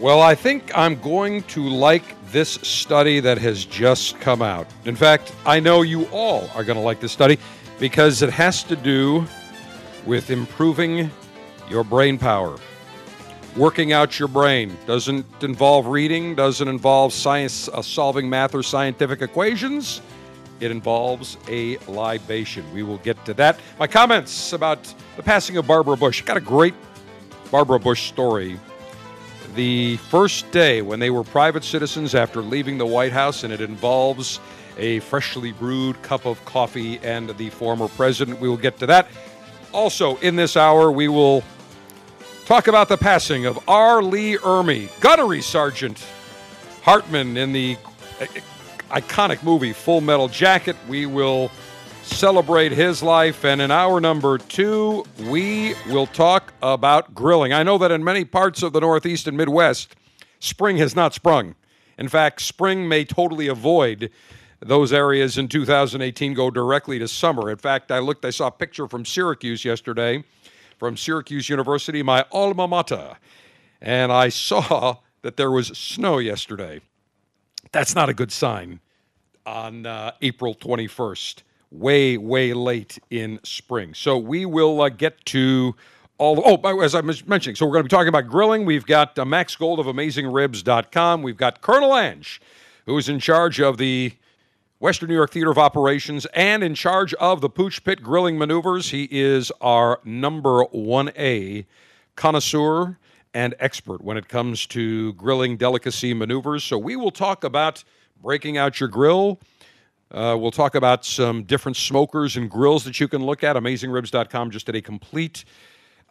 Well, I think I'm going to like this study that has just come out. In fact, I know you all are going to like this study because it has to do with improving your brain power. Working out your brain doesn't involve reading, doesn't involve science uh, solving math or scientific equations. It involves a libation. We will get to that. My comments about the passing of Barbara Bush. Got a great Barbara Bush story the first day when they were private citizens after leaving the White House, and it involves a freshly brewed cup of coffee and the former president. We will get to that. Also, in this hour, we will talk about the passing of R. Lee Ermey, gunnery sergeant Hartman in the eh, eh, iconic movie Full Metal Jacket. We will celebrate his life. And in hour number two, we will talk about grilling. I know that in many parts of the Northeast and Midwest, spring has not sprung. In fact, spring may totally avoid those areas in 2018 go directly to summer. In fact, I looked, I saw a picture from Syracuse yesterday, from Syracuse University, my alma mater, and I saw that there was snow yesterday. That's not a good sign on uh, April 21st way, way late in spring. So we will uh, get to all. Oh, as I was mentioning, so we're going to be talking about grilling. We've got uh, Max Gold of AmazingRibs.com. We've got Colonel Ange, who is in charge of the Western New York Theater of Operations and in charge of the Pooch Pit grilling maneuvers. He is our number 1A connoisseur and expert when it comes to grilling delicacy maneuvers. So we will talk about breaking out your grill uh, we'll talk about some different smokers and grills that you can look at. AmazingRibs.com just did a complete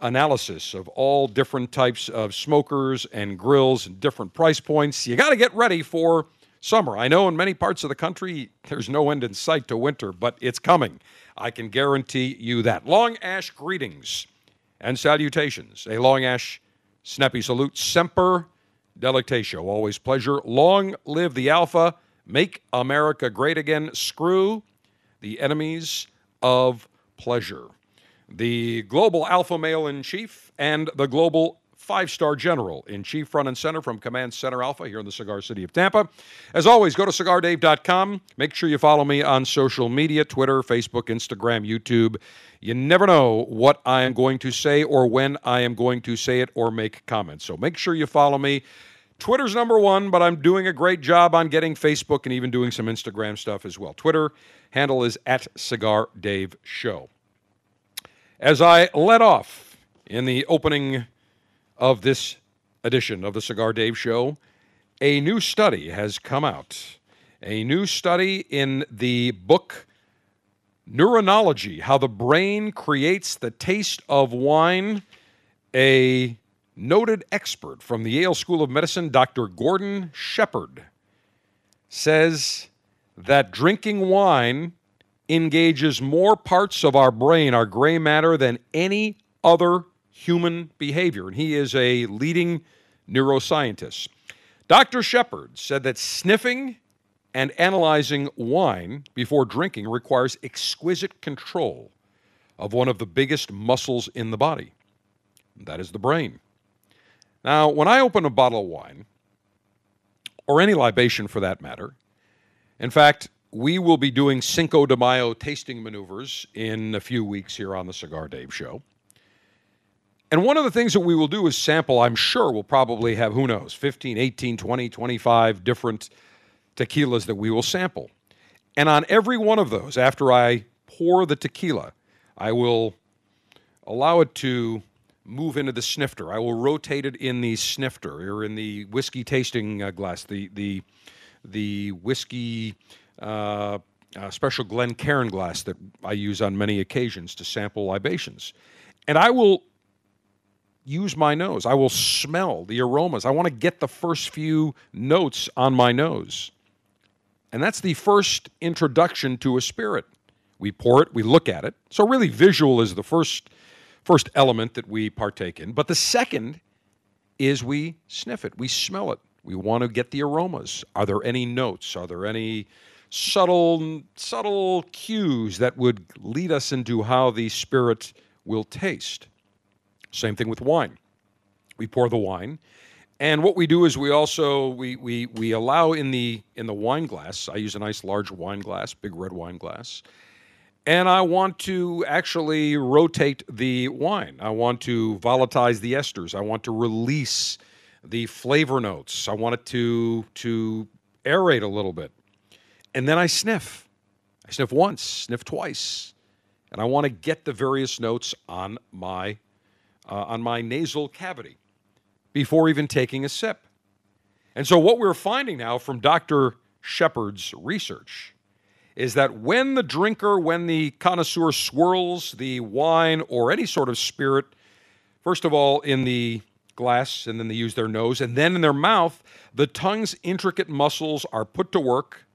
analysis of all different types of smokers and grills and different price points. You got to get ready for summer. I know in many parts of the country there's no end in sight to winter, but it's coming. I can guarantee you that. Long Ash greetings and salutations. A Long Ash snappy salute. Semper delectatio. Always pleasure. Long live the Alpha. Make America great again. Screw the enemies of pleasure. The global alpha male in chief and the global five star general in chief front and center from Command Center Alpha here in the cigar city of Tampa. As always, go to cigardave.com. Make sure you follow me on social media Twitter, Facebook, Instagram, YouTube. You never know what I am going to say or when I am going to say it or make comments. So make sure you follow me. Twitter's number one, but I'm doing a great job on getting Facebook and even doing some Instagram stuff as well. Twitter handle is at Cigar Dave Show. As I let off in the opening of this edition of the Cigar Dave Show, a new study has come out. A new study in the book Neuroenology How the Brain Creates the Taste of Wine. A noted expert from the Yale School of Medicine, Dr. Gordon Shepherd, says that drinking wine engages more parts of our brain, our gray matter, than any other human behavior. And he is a leading neuroscientist. Dr. Shepherd said that sniffing and analyzing wine before drinking requires exquisite control of one of the biggest muscles in the body. That is the brain. Now, when I open a bottle of wine, or any libation for that matter, in fact, we will be doing Cinco de Mayo tasting maneuvers in a few weeks here on the Cigar Dave Show. And one of the things that we will do is sample, I'm sure we'll probably have, who knows, 15, 18, 20, 25 different tequilas that we will sample. And on every one of those, after I pour the tequila, I will allow it to move into the snifter. I will rotate it in the snifter or in the whiskey tasting uh, glass, the the the whiskey uh, uh, special Glencairn glass that I use on many occasions to sample libations, and I will use my nose. I will smell the aromas. I want to get the first few notes on my nose. And that's the first introduction to a spirit. We pour it, we look at it. So really visual is the first first element that we partake in. But the second is we sniff it. We smell it. We want to get the aromas. Are there any notes? Are there any subtle subtle cues that would lead us into how the spirit will taste? Same thing with wine. We pour the wine, and what we do is we also we we we allow in the in the wine glass. I use a nice large wine glass, big red wine glass. And I want to actually rotate the wine. I want to volatilize the esters. I want to release the flavor notes. I want it to to aerate a little bit. And then I sniff. I sniff once, sniff twice. And I want to get the various notes on my uh, on my nasal cavity before even taking a sip. And so, what we're finding now from Dr. Shepherd's research is that when the drinker, when the connoisseur swirls the wine or any sort of spirit, first of all in the glass, and then they use their nose, and then in their mouth, the tongue's intricate muscles are put to work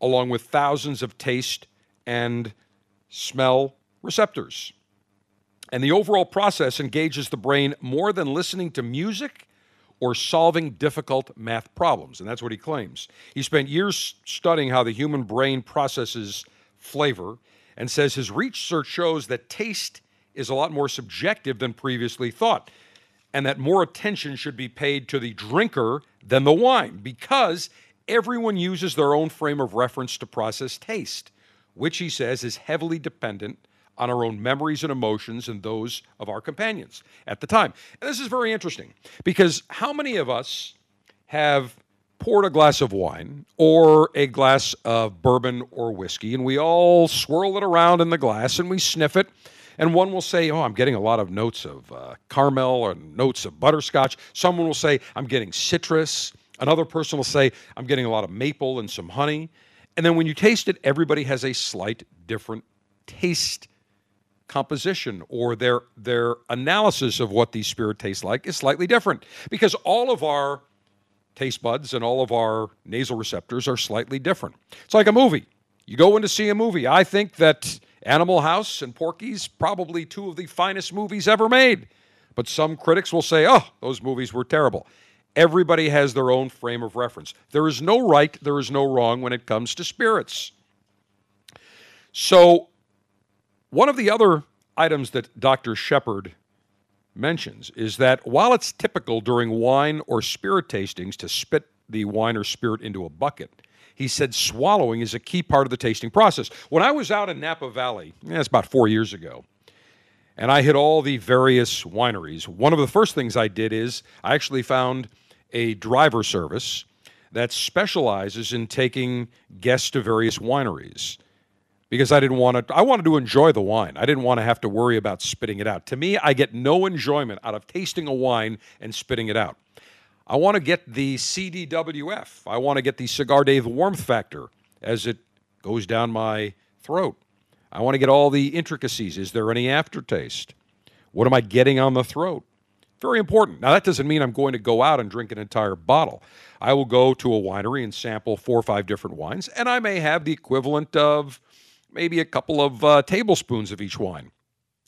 along with thousands of taste and smell receptors. And the overall process engages the brain more than listening to music or solving difficult math problems. And that's what he claims. He spent years studying how the human brain processes flavor and says his research shows that taste is a lot more subjective than previously thought, and that more attention should be paid to the drinker than the wine because everyone uses their own frame of reference to process taste, which he says is heavily dependent on our own memories and emotions and those of our companions at the time. And this is very interesting because how many of us have poured a glass of wine or a glass of bourbon or whiskey and we all swirl it around in the glass and we sniff it? And one will say, Oh, I'm getting a lot of notes of uh, caramel or notes of butterscotch. Someone will say, I'm getting citrus. Another person will say, I'm getting a lot of maple and some honey. And then when you taste it, everybody has a slight different taste composition or their their analysis of what these spirit tastes like is slightly different because all of our taste buds and all of our nasal receptors are slightly different. It's like a movie. You go in to see a movie. I think that Animal House and Porky's probably two of the finest movies ever made. But some critics will say, "Oh, those movies were terrible." Everybody has their own frame of reference. There is no right, there is no wrong when it comes to spirits. So one of the other items that Dr. Shepherd mentions is that while it's typical during wine or spirit tastings to spit the wine or spirit into a bucket, he said swallowing is a key part of the tasting process. When I was out in Napa Valley, that's about four years ago, and I hit all the various wineries, one of the first things I did is I actually found a driver service that specializes in taking guests to various wineries because I didn't want to I wanted to enjoy the wine. I didn't want to have to worry about spitting it out. To me, I get no enjoyment out of tasting a wine and spitting it out. I want to get the CDWF. I want to get the Cigar Dave warmth factor as it goes down my throat. I want to get all the intricacies. Is there any aftertaste? What am I getting on the throat? Very important. Now, that doesn't mean I'm going to go out and drink an entire bottle. I will go to a winery and sample four or five different wines, and I may have the equivalent of maybe a couple of uh, tablespoons of each wine.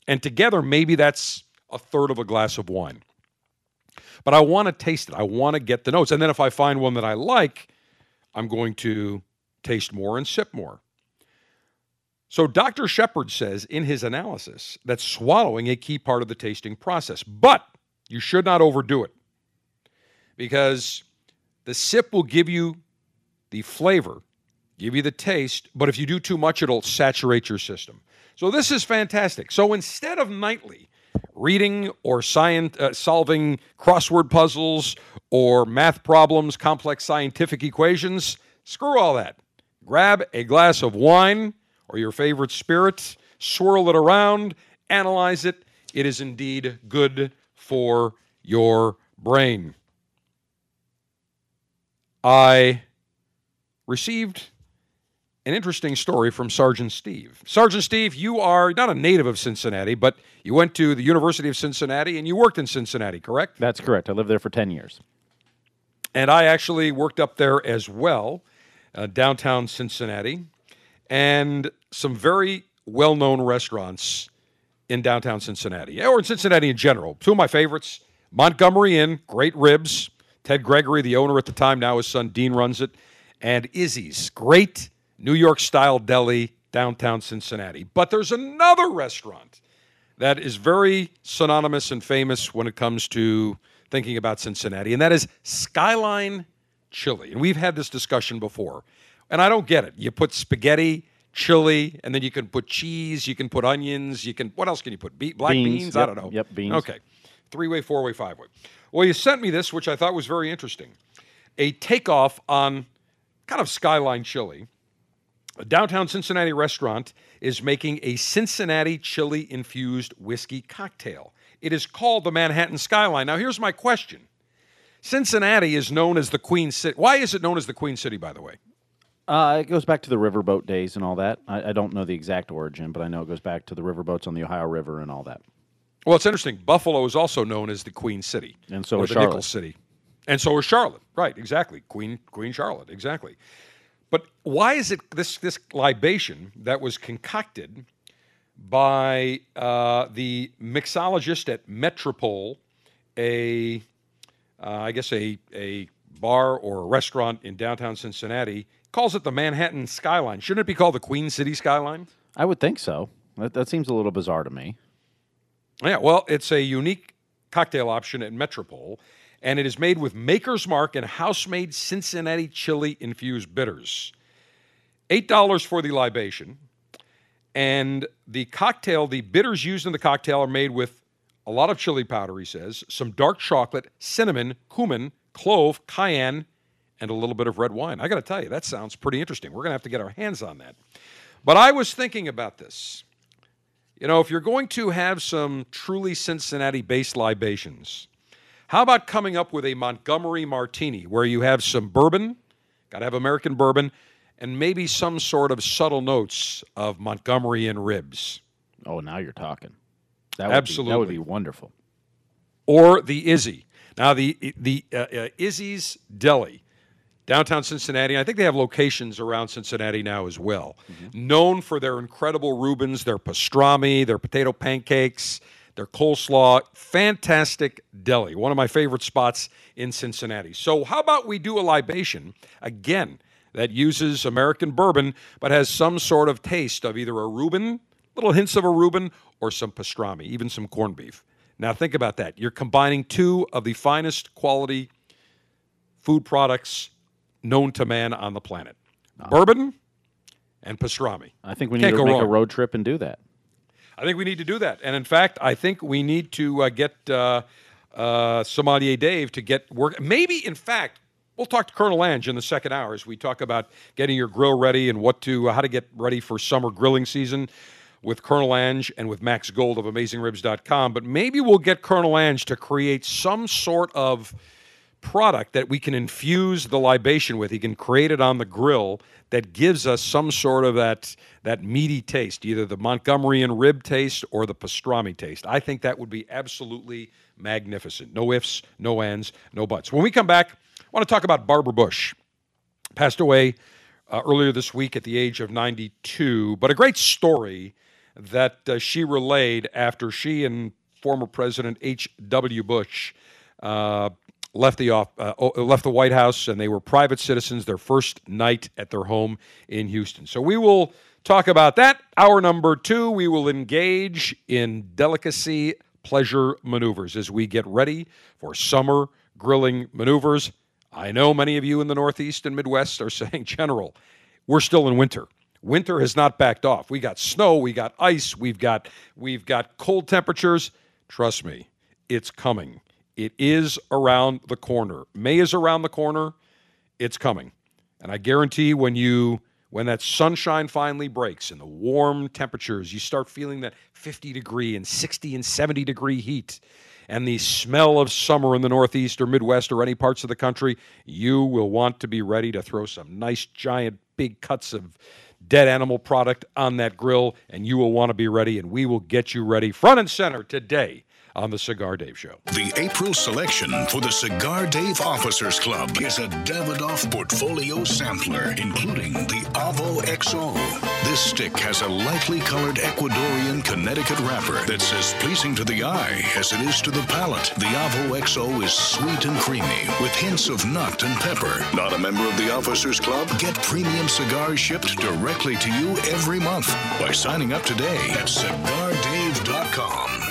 And together, maybe that's a third of a glass of wine. But I want to taste it. I want to get the notes. And then if I find one that I like, I'm going to taste more and sip more. So Dr. Shepherd says in his analysis that swallowing a key part of the tasting process, but you should not overdo it because the sip will give you the flavor give you the taste, but if you do too much, it'll saturate your system. So this is fantastic. So instead of nightly reading or science, uh, solving crossword puzzles or math problems, complex scientific equations, screw all that. Grab a glass of wine or your favorite spirit, swirl it around, analyze it. It is indeed good for your brain. I received an interesting story from Sergeant Steve. Sergeant Steve, you are not a native of Cincinnati, but you went to the University of Cincinnati and you worked in Cincinnati, correct? That's correct. I lived there for 10 years. And I actually worked up there as well, uh, downtown Cincinnati, and some very well known restaurants in downtown Cincinnati, or in Cincinnati in general. Two of my favorites Montgomery Inn, great ribs. Ted Gregory, the owner at the time, now his son Dean runs it. And Izzy's, great New York style deli, downtown Cincinnati. But there's another restaurant that is very synonymous and famous when it comes to thinking about Cincinnati, and that is Skyline Chili. And we've had this discussion before, and I don't get it. You put spaghetti, chili, and then you can put cheese, you can put onions, you can, what else can you put? Be- black beans? Beans, I don't know. yep, beans. Okay. Three way, four way, five way. Well, you sent me this, which I thought was very interesting. A takeoff on kind of Skyline Chili. A downtown Cincinnati restaurant is making a Cincinnati chili infused whiskey cocktail. It is called the Manhattan Skyline. Now, here's my question Cincinnati is known as the Queen City. Why is it known as the Queen City, by the way? Uh, it goes back to the riverboat days and all that. I, I don't know the exact origin, but I know it goes back to the riverboats on the Ohio River and all that. Well, it's interesting. Buffalo is also known as the Queen City, And so or is the Charlotte. Nickel City, and so is Charlotte. Right? Exactly. Queen Queen Charlotte. Exactly. But why is it this this libation that was concocted by uh, the mixologist at Metropole, a uh, I guess a a bar or a restaurant in downtown Cincinnati, calls it the Manhattan Skyline? Shouldn't it be called the Queen City Skyline? I would think so. That, that seems a little bizarre to me. Yeah, well, it's a unique cocktail option at Metropole, and it is made with Maker's Mark and house-made Cincinnati chili infused bitters. Eight dollars for the libation, and the cocktail. The bitters used in the cocktail are made with a lot of chili powder. He says some dark chocolate, cinnamon, cumin, clove, cayenne, and a little bit of red wine. I got to tell you, that sounds pretty interesting. We're going to have to get our hands on that. But I was thinking about this. You know, if you're going to have some truly Cincinnati based libations, how about coming up with a Montgomery martini where you have some bourbon, got to have American bourbon, and maybe some sort of subtle notes of Montgomery and ribs? Oh, now you're talking. That would Be, that would Absolutely. be wonderful. or the Izzy. Now, the the uh, uh, Izzy's Deli, downtown Cincinnati. I think they have locations around Cincinnati now as well. Known for their incredible Reubens, their pastrami, their potato pancakes, their coleslaw. Fantastic deli. One of my favorite spots in Cincinnati. So, how about we do a libation again that uses American bourbon but has some sort of taste of either a Reuben, little hints of a Reuben, or some pastrami, even some corned beef. Now, think about that. You're combining two of the finest quality food products known to man on the planet bourbon and pastrami. I think we Can't need to make a road trip and do that. I think we need to do that. And in fact, I think we need to uh, get uh, uh, Dave to get work. Maybe, in fact, we'll talk to Colonel Ange in the second hour as we talk about getting your grill ready and what to uh, how to get ready for summer grilling season with Colonel Ange and with Max Gold of AmazingRibs.com. But maybe we'll get Colonel Ange to create some sort of product that we can infuse the libation with. He can create it on the grill that gives us some sort of that that meaty taste, either the Montgomery and rib taste or the pastrami taste. I think that would be absolutely magnificent. No ifs, no ands, no buts. When we come back, I want to talk about Barbara Bush. Passed away uh, earlier this week at the age of 92, but a great story that uh, she relayed after she and former President H.W. Bush uh, left the off, uh, left the White House, and they were private citizens. Their first night at their home in Houston. So we will talk about that. Hour number two, we will engage in delicacy pleasure maneuvers as we get ready for summer grilling maneuvers. I know many of you in the Northeast and Midwest are saying, General, we're still in winter. Winter has not backed off. We got snow, we got ice, we've got we've got cold temperatures. Trust me, it's coming. It is around the corner. May is around the corner. It's coming. And I guarantee when you when that sunshine finally breaks and the warm temperatures, you start feeling that 50 degree and 60 and 70 degree heat and the smell of summer in the Northeast or Midwest or any parts of the country, you will want to be ready to throw some nice, giant, big cuts of dead animal product on that grill, and you will want to be ready, and we will get you ready front and center today on the Cigar Dave Show. The April selection for the Cigar Dave Officers Club is a Davidoff Portfolio Sampler, including the Avo XO. This stick has a lightly colored Ecuadorian Connecticut wrapper that's as pleasing to the eye as it is to the palate. The Avo XO is sweet and creamy with hints of nut and pepper. Not a member of the Officers Club? Get premium cigars shipped directly to you every month by signing up today at cigardave.com.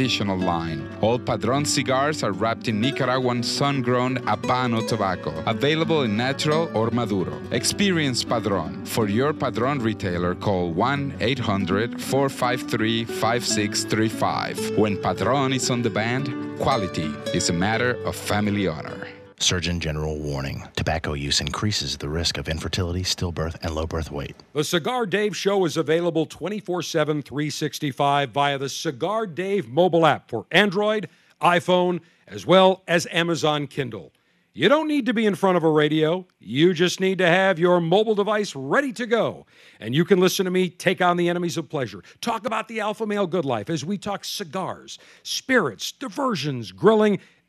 Traditional line. All Padron cigars are wrapped in Nicaraguan sun grown Habano tobacco, available in natural or Maduro. Experience Padron. For your Padron retailer, call 1 800 453 5635. When Padron is on the band, quality is a matter of family honor. Surgeon General warning tobacco use increases the risk of infertility, stillbirth, and low birth weight. The Cigar Dave Show is available 24 7, 365 via the Cigar Dave mobile app for Android, iPhone, as well as Amazon Kindle. You don't need to be in front of a radio. You just need to have your mobile device ready to go. And you can listen to me take on the enemies of pleasure, talk about the alpha male good life as we talk cigars, spirits, diversions, grilling,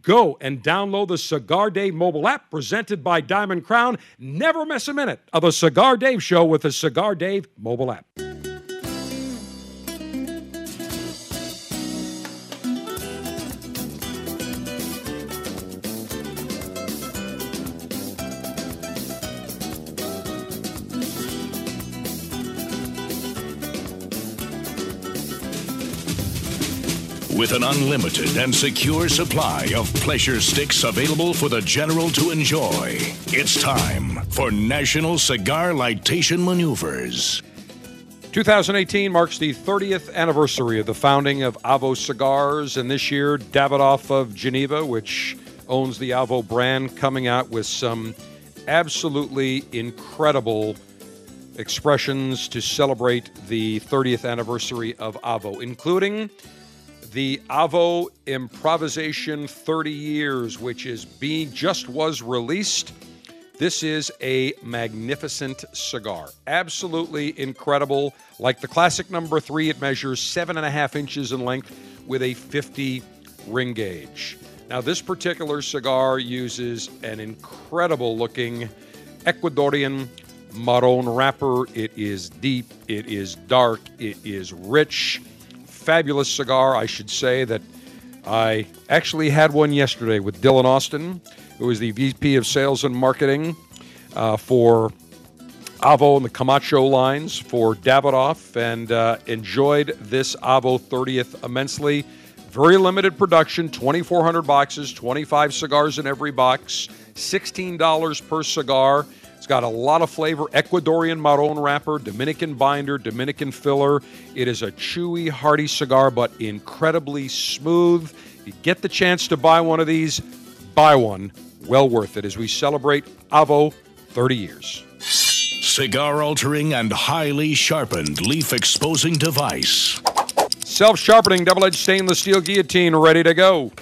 go and download the Cigar Dave mobile app presented by Diamond Crown. Never miss a minute of the Cigar Dave show with the Cigar Dave mobile app. With an unlimited and secure supply of pleasure sticks available for the general to enjoy, it's time for National Cigar Lightation Maneuvers. 2018 marks the 30th anniversary of the founding of Avo Cigars, and this year, Davidoff of Geneva, which owns the Avo brand, coming out with some absolutely incredible expressions to celebrate the 30th anniversary of Avo, including the Avo Improvisation 30 Years, which is being just was released. This is a magnificent cigar. Absolutely incredible. Like the classic number three, it measures seven and a half inches in length with a 50 ring gauge. Now, this particular cigar uses an incredible looking Ecuadorian Marron wrapper. It is deep, it is dark, it is rich fabulous cigar. I should say that I actually had one yesterday with Dylan Austin, who is the VP of Sales and Marketing uh, for Avo and the Camacho lines for Davidoff, and uh, enjoyed this Avo 30th immensely. Very limited production, 2,400 boxes, 25 cigars in every box, $16 per cigar. It's got a lot of flavor Ecuadorian Marron wrapper, Dominican binder, Dominican filler. It is a chewy, hearty cigar, but incredibly smooth. If you get the chance to buy one of these, buy one well worth it as we celebrate Avo 30 years. Cigar altering and highly sharpened leaf exposing device. Self sharpening double edged stainless steel guillotine ready to go.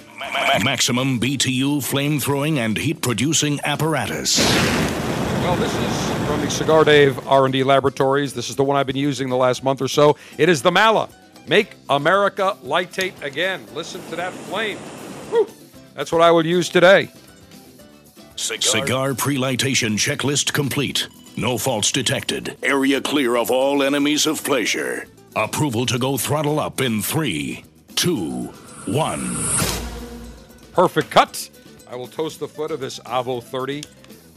Maximum BTU flame throwing and heat producing apparatus. Well, this is from the Cigar Dave R&D Laboratories. This is the one I've been using the last month or so. It is the Mala. Make America lightate again. Listen to that flame. Whew. That's what I would use today. Cigar, Cigar pre-lightation checklist complete. No faults detected. Area clear of all enemies of pleasure. Approval to go throttle up in three, two, one. Perfect cut. I will toast the foot of this Avo 30.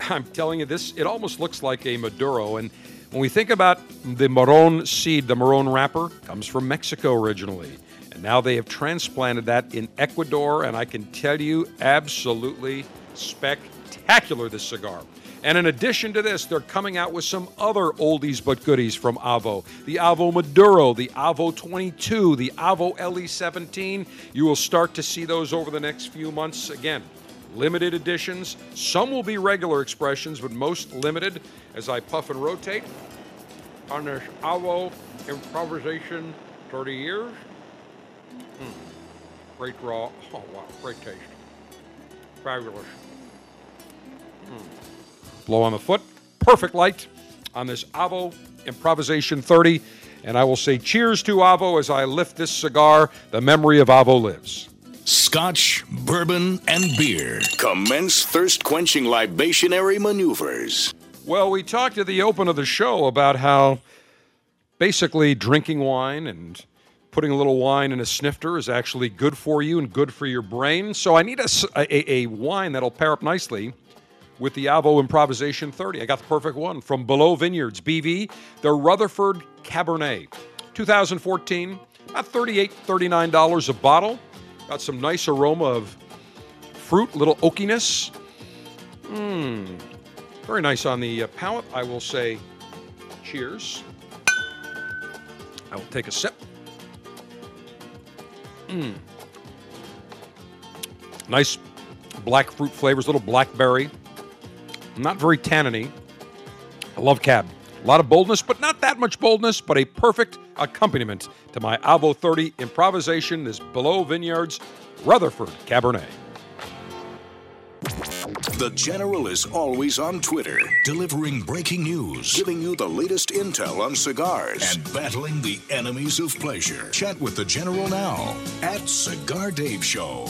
I'm telling you, this it almost looks like a Maduro. And when we think about the Marron seed, the Marron wrapper comes from Mexico originally. And now they have transplanted that in Ecuador, and I can tell you, absolutely spectacular this cigar. And in addition to this, they're coming out with some other oldies but goodies from Avo. The Avo Maduro, the Avo 22, the Avo LE 17. You will start to see those over the next few months. Again, limited editions. Some will be regular expressions, but most limited as I puff and rotate on this Avo improvisation 30 years. Mm. Great draw. Oh, wow. Great taste. Fabulous. Mm blow on the foot. Perfect light on this Avo Improvisation 30. And I will say cheers to Avo as I lift this cigar. The memory of Avo lives. Scotch, bourbon, and beer. Commence thirst quenching libationary maneuvers. Well, we talked at the open of the show about how basically drinking wine and putting a little wine in a snifter is actually good for you and good for your brain. So I need a, a, a wine that'll pair up nicely with the Avo Improvisation 30. I got the perfect one from Beaulieu Vineyards BV, their Rutherford Cabernet. 2014, about $38, $39 a bottle. Got some nice aroma of fruit, little oakiness. Mmm, very nice on the uh, palate. I will say cheers. I will take a sip. Mmm. Nice black fruit flavors, little blackberry, not very tanniny. I love cab. A lot of boldness, but not that much boldness, but a perfect accompaniment to my Avo 30 improvisation is Beaulieu Vineyards Rutherford Cabernet. The General is always on Twitter, delivering breaking news, giving you the latest intel on cigars, and battling the enemies of pleasure. Chat with the General now at Cigar Dave Show.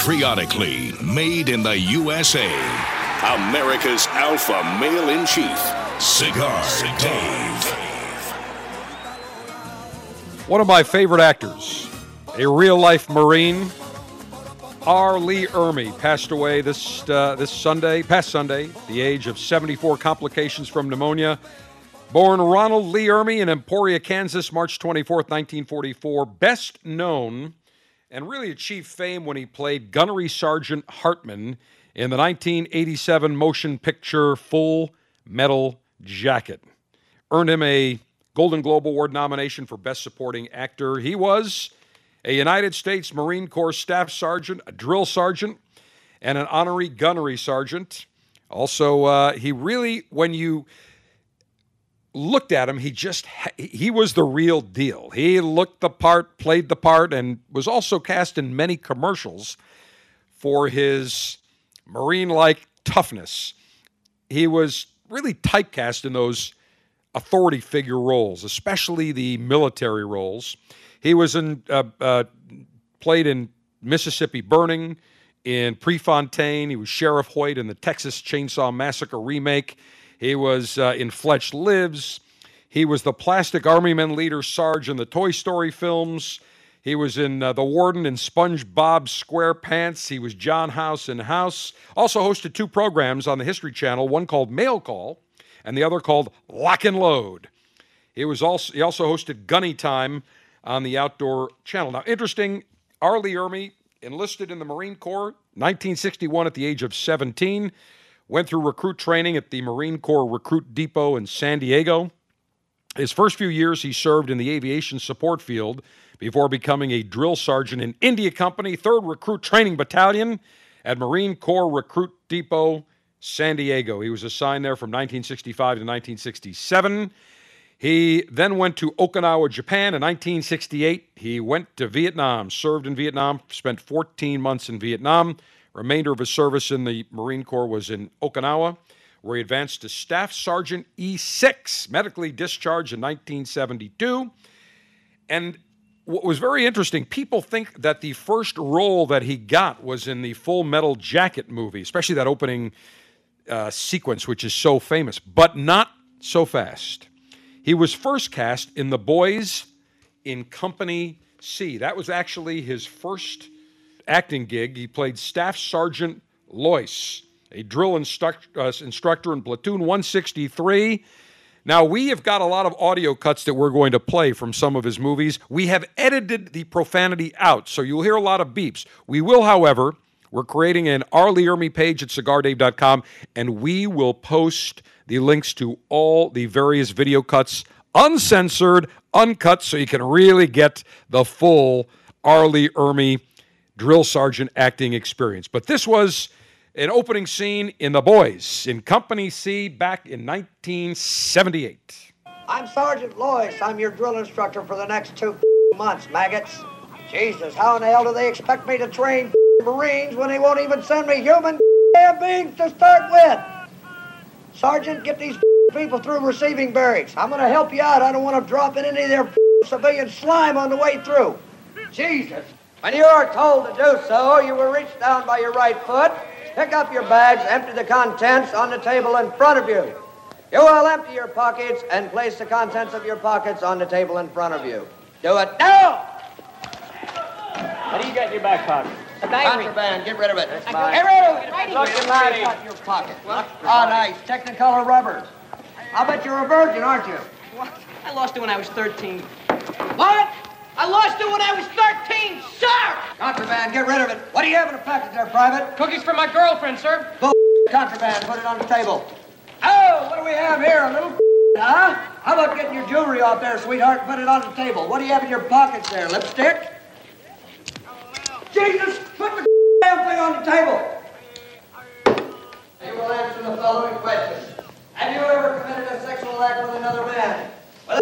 Patriotically made in the USA. America's alpha male in chief, Cigar Dave. One of my favorite actors, a real life Marine, R. Lee Ermey, passed away this, uh, this Sunday, past Sunday, the age of 74 complications from pneumonia. Born Ronald Lee Ermey in Emporia, Kansas, March 24, 1944. Best known and really achieved fame when he played Gunnery Sergeant Hartman in the 1987 motion picture Full Metal Jacket. Earned him a Golden Globe Award nomination for Best Supporting Actor. He was a United States Marine Corps Staff Sergeant, a drill sergeant, and an honorary gunnery sergeant. Also, uh, he really, when you looked at him, he just he was the real deal. He looked the part, played the part, and was also cast in many commercials for his marine-like toughness. He was really typecast in those authority figure roles, especially the military roles. He was in uh, uh, played in Mississippi Burning, in Prefontaine. He was Sheriff Hoyt in the Texas Chainsaw Massacre remake. He was uh, in Fletch Lives. He was the Plastic Army Men leader Sarge in the Toy Story films. He was in uh, The Warden and SpongeBob SquarePants. He was John House in House. Also hosted two programs on the History Channel, one called Mail Call and the other called Lock and Load. He was also he also hosted Gunny Time on the Outdoor Channel. Now, interesting, R. Lee Ermey enlisted in the Marine Corps 1961 at the age of 17 went through recruit training at the Marine Corps Recruit Depot in San Diego. His first few years, he served in the aviation support field before becoming a drill sergeant in India Company, 3rd Recruit Training Battalion at Marine Corps Recruit Depot, San Diego. He was assigned there from 1965 to 1967. He then went to Okinawa, Japan in 1968. He went to Vietnam, served in Vietnam, spent 14 months in Vietnam. Remainder of his service in the Marine Corps was in Okinawa, where he advanced to Staff Sergeant E6, medically discharged in 1972. And what was very interesting, people think that the first role that he got was in the Full Metal Jacket movie, especially that opening uh, sequence, which is so famous, but not so fast. He was first cast in The Boys in Company C. That was actually his first acting gig, he played Staff Sergeant Loyce, a drill instruct, uh, instructor in Platoon 163. Now, we have got a lot of audio cuts that we're going to play from some of his movies. We have edited the profanity out, so you'll hear a lot of beeps. We will, however, we're creating an R. Lee Ermey page at cigardave.com, and we will post the links to all the various video cuts, uncensored, uncut, so you can really get the full R. Lee Ermey drill sergeant acting experience. But this was an opening scene in The Boys in Company C back in 1978. I'm Sergeant Loyce. I'm your drill instructor for the next two months, maggots. Jesus, how in the hell do they expect me to train Marines when they won't even send me human beings to start with? Sergeant, get these people through receiving barracks. I'm going to help you out. I don't want to drop in any of their civilian slime on the way through. Jesus. When you are told to do so, you will reach down by your right foot, pick up your bags, empty the contents on the table in front of you. You will empty your pockets and place the contents of your pockets on the table in front of you. Do it now! What do you got in your back pocket? A diary. Contraband, get rid of it. Get rid of it. Look at Matty. Got your pocket. Oh, nice. Technicolor rubbers. I'll bet you're a virgin, aren't you? What? I lost it when I was 13. What? I lost it when I was 13, sir! Contraband, get rid of it. What do you have in the package there, Private? Cookies for my girlfriend, sir. Bull contraband, put it on the table. Oh, what do we have here? A little huh? How about getting your jewelry off there, sweetheart, and put it on the table? What do you have in your pockets there? Lipstick? Jesus, put the damn thing on the table. You will answer the following questions. Have you ever committed a sexual act with another man? Well,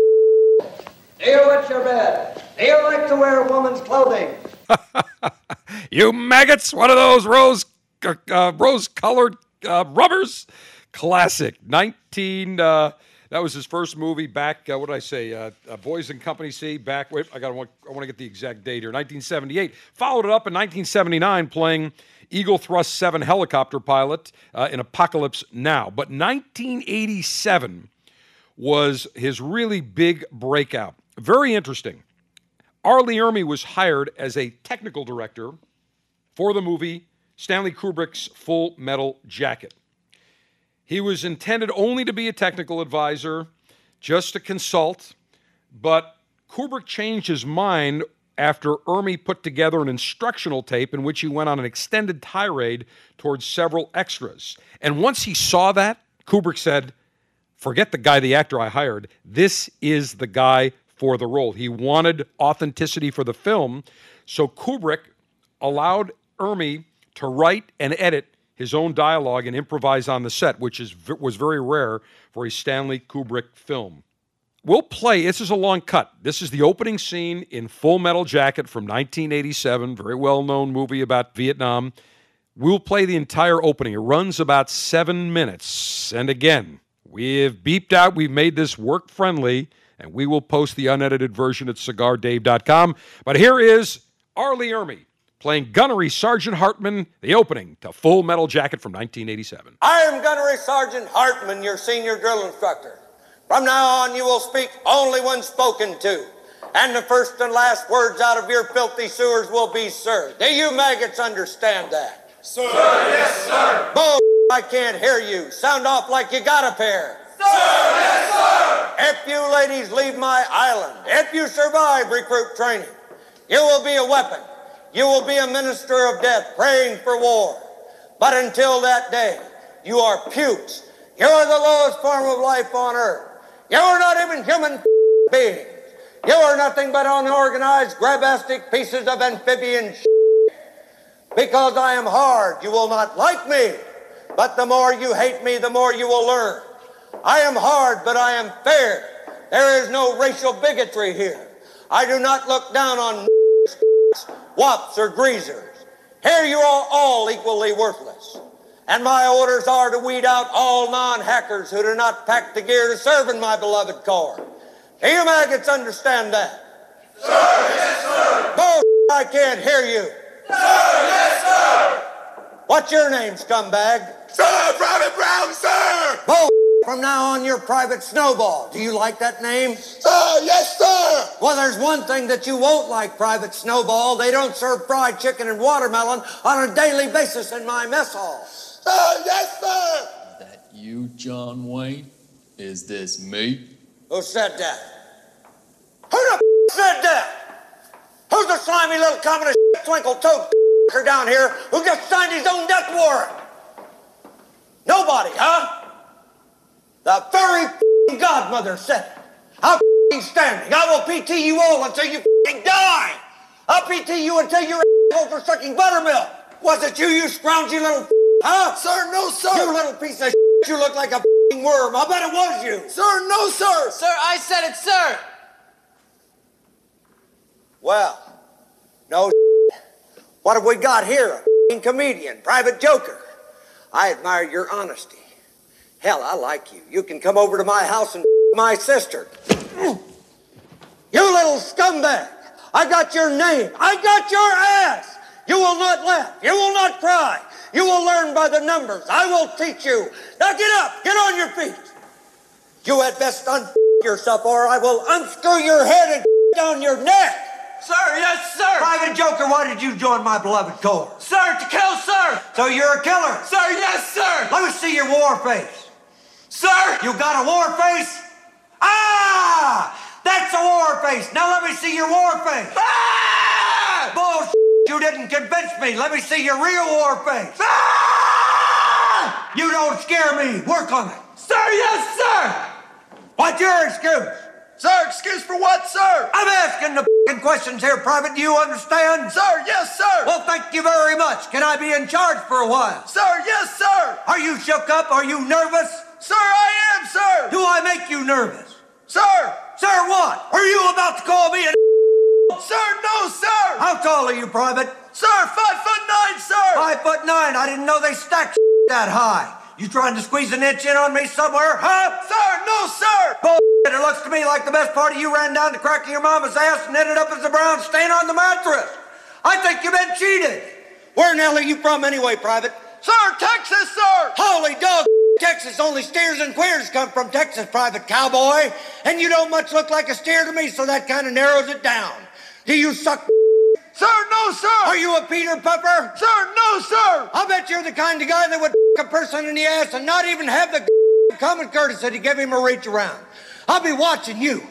you wet your bed? You like to wear a woman's clothing? you maggots! One of those rose uh, uh rose colored uh, rubbers. Classic. 19. Uh, that was his first movie back. Uh, what did I say? Uh, Boys and Company C. Back. Wait, I got. I want to get the exact date here. 1978. Followed it up in 1979, playing Eagle Thrust 7 helicopter pilot in Apocalypse Now. But 1987 was his really big breakout. Very interesting. R. Lee Ermey was hired as a technical director for the movie Stanley Kubrick's Full Metal Jacket. He was intended only to be a technical advisor just to consult, but Kubrick changed his mind after Ermey put together an instructional tape in which he went on an extended tirade towards several extras. And once he saw that, Kubrick said, Forget the guy, the actor I hired. This is the guy for the role. He wanted authenticity for the film. So Kubrick allowed Ermey to write and edit his own dialogue and improvise on the set, which is was very rare for a Stanley Kubrick film. We'll play. This is a long cut. This is the opening scene in Full Metal Jacket from 1987, very well known movie about Vietnam. We'll play the entire opening. It runs about seven minutes. And again, we've beeped out, we've made this work friendly, and we will post the unedited version at cigardave.com. But here is R. Lee Ermey playing Gunnery Sergeant Hartman, the opening to Full Metal Jacket from 1987. I am Gunnery Sergeant Hartman, your senior drill instructor. From now on, you will speak only when spoken to. And the first and last words out of your filthy sewers will be, sir. Do you maggots understand that? Sir, yes, sir. Bull, I can't hear you. Sound off like you got a pair. If you ladies leave my island, if you survive recruit training, you will be a weapon. You will be a minister of death praying for war. But until that day, you are pukes. You are the lowest form of life on earth. You are not even human beings. You are nothing but unorganized, grabastic pieces of amphibian Because I am hard, you will not like me. But the more you hate me, the more you will learn. I am hard, but I am fair. There is no racial bigotry here. I do not look down on wops or greasers. Here you are all equally worthless. And my orders are to weed out all non-hackers who do not pack the gear to serve in my beloved corps. Do you maggots understand that? Sir, yes, sir. Bull, I can't hear you. Sir, yes, sir. What's your name, scumbag? Sir, Private Brown, sir. Bull, from now on, you're Private Snowball. Do you like that name? Sir, yes, sir. Well, there's one thing that you won't like, Private Snowball. They don't serve fried chicken and watermelon on a daily basis in my mess hall. Sir, yes, sir. That you, John Wayne? Is this me? Who said that? Who the f- said that? Who's the slimy little communist twinkle toed down here who just signed his own death warrant? Nobody, huh? The very godmother said. I'm standing. I will PT you all until you die. I'll PT you until you're assholes are sucking buttermilk. Was it you, you scroungy little f- huh? Sir, no, sir. You little piece of You look like a f***ing worm. I bet it was you. Sir, no, sir. Sir, I said it, sir. Well, no What have we got here? A f***ing comedian, private joker. I admire your honesty. Hell, I like you. You can come over to my house and my sister. You little scumbag. I got your name. I got your ass. You will not laugh. You will not cry. You will learn by the numbers. I will teach you. Now get up. Get on your feet. You had best un yourself or I will unscrew your head and down your neck. Sir, yes, sir. Private Joker, why did you join my beloved corps? Sir, to kill, sir. So you're a killer. Sir, yes, sir. Let me see your war face. Sir. You got a war face? Ah! That's a war face. Now let me see your war face. Ah! Bullshit. You didn't convince me. Let me see your real war face. Ah! You don't scare me. Work on it. Sir, yes, sir. What's your excuse? Sir, excuse for what, sir? I'm asking the fing questions here, Private. Do you understand? Sir, yes, sir. Well, thank you very much. Can I be in charge for a while? Sir, yes, sir. Are you shook up? Are you nervous? Sir, I am, sir. Do I make you nervous? Sir. Sir, what? Are you about to call me a Sir, no, sir. How tall are you, Private? Sir, five foot nine, sir. Five foot nine. I didn't know they stacked that high. You trying to squeeze an inch in on me somewhere, huh? Sir, no, sir. Bullshit. It looks to me like the best part of you ran down the crack of your mama's ass and ended up as a brown stain on the mattress. I think you've been cheated. Where in hell are you from anyway, Private? Sir, Texas, sir. Holy dog. Texas, only steers and queers come from Texas, Private Cowboy. And you don't much look like a steer to me, so that kind of narrows it down. Do you suck? Sir, no, sir. Are you a Peter Puffer? Sir, no, sir. I bet you're the kind of guy that would a person in the ass and not even have the common courtesy to give him a reach around. I'll be watching you.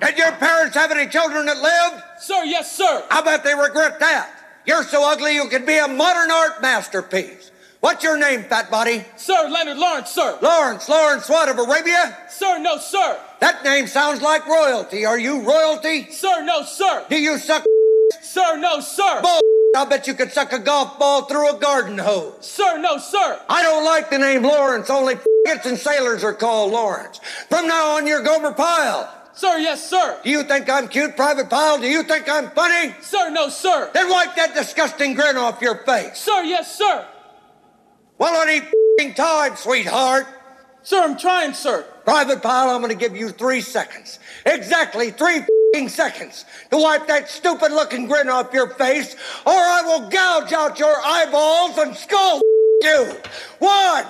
Did your parents have any children that lived? Sir, yes, sir. I bet they regret that. You're so ugly you could be a modern art masterpiece. What's your name, fat body? Sir, Leonard Lawrence, sir. Lawrence, Lawrence what, of Arabia? Sir, no, sir. That name sounds like royalty. Are you royalty? Sir, no, sir. Do you suck Sir, no, sir. Bull. I bet you could suck a golf ball through a garden hose. Sir, no, sir. I don't like the name Lawrence. Only f***its and sailors are called Lawrence. From now on, you're Gomer Pyle. Sir, yes, sir. Do you think I'm cute, Private Pyle? Do you think I'm funny? Sir, no, sir. Then wipe that disgusting grin off your face. Sir, yes, sir. Well, any f***ing time, sweetheart. Sir, I'm trying, sir. Private Pyle, I'm going to give you three seconds. Exactly three f***ing seconds to wipe that stupid looking grin off your face, or I will gouge out your eyeballs and skull you. One,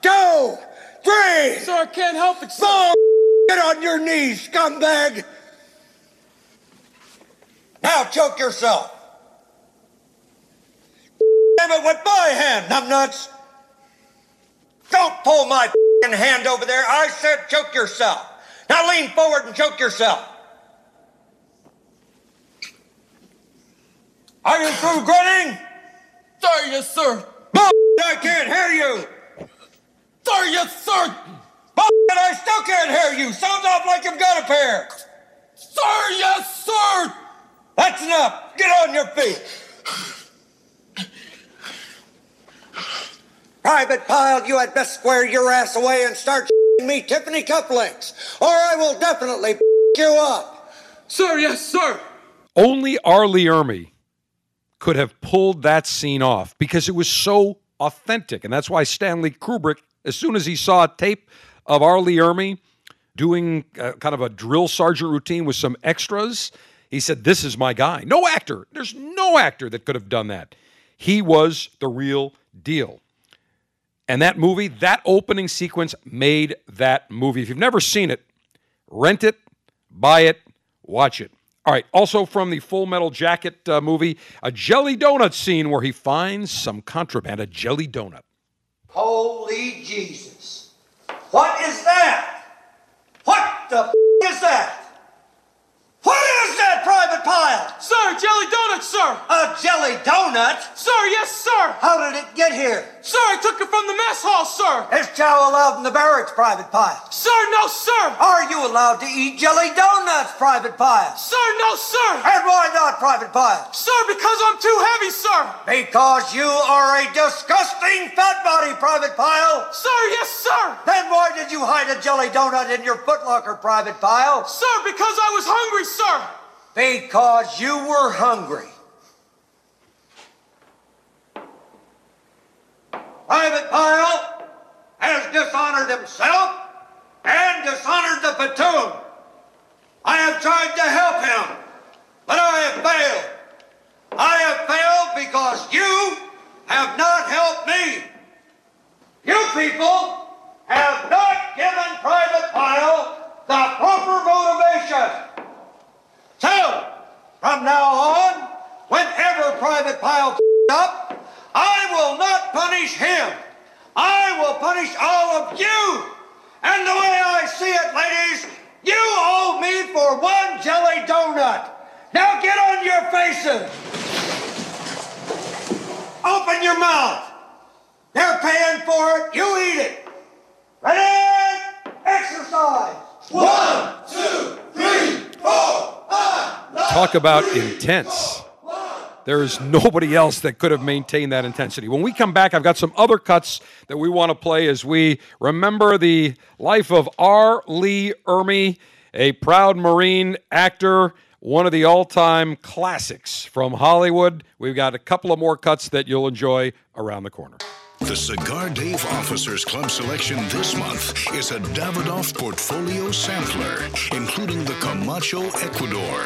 two, three. Sir, I can't help it, sir. Bull. Get on your knees, scumbag. Now choke yourself. Damn it with my hand, numbnuts. Don't pull my f***ing hand over there. I said choke yourself. Now lean forward and choke yourself. Are you through grinning? Sir, yes, sir. Bull, I can't hear you. Sir, yes, sir. Bull, I still can't hear you. Sounds off like you've got a pair. Sir, yes, sir. That's enough. Get on your feet. Private Pyle, you had best square your ass away and start me Tiffany cufflinks, or I will definitely you up. Sir, yes, sir. Only Arlie Lee Ermey could have pulled that scene off because it was so authentic. And that's why Stanley Kubrick, as soon as he saw a tape of Arlie Lee Ermey doing uh, kind of a drill sergeant routine with some extras, he said, This is my guy. No actor, there's no actor that could have done that. He was the real deal. And that movie, that opening sequence made that movie. If you've never seen it, rent it, buy it, watch it. All right, also from the Full Metal Jacket uh, movie, a jelly donut scene where he finds some contraband, a jelly donut. Holy Jesus. What is that? What the f- is that? Pyle? Sir, jelly donut, sir. A jelly donut? Sir, yes, sir. How did it get here? Sir, I took it from the mess hall, sir. Is chow allowed in the barracks, Private Pyle? Sir, no, sir. Are you allowed to eat jelly donuts, Private Pyle? Sir, no, sir. And why not, Private Pyle? Sir, because I'm too heavy, sir. Because you are a disgusting fat body, Private Pyle. Sir, yes, sir. Then why did you hide a jelly donut in your footlocker, Private Pyle? Sir, because I was hungry, sir. Because you were hungry. Private Pyle has dishonored himself and dishonored the platoon. I have tried to help him, but I have failed. I have failed because you have not helped me. You people have not given Private Pyle the proper motivation. So, from now on, whenever Private Pyle up, I will not punish him. I will punish all of you. And the way I see it, ladies, you owe me for one jelly donut. Now get on your faces. Open your mouth. They're paying for it. You eat it. Ready? Exercise. One, two, three, four, five. Talk about intense. There is nobody else that could have maintained that intensity. When we come back, I've got some other cuts that we want to play as we remember the life of R. Lee Ermey, a proud Marine actor, one of the all time classics from Hollywood. We've got a couple of more cuts that you'll enjoy around the corner. The Cigar Dave Officers Club selection this month is a Davidoff Portfolio Sampler, including the Camacho Ecuador.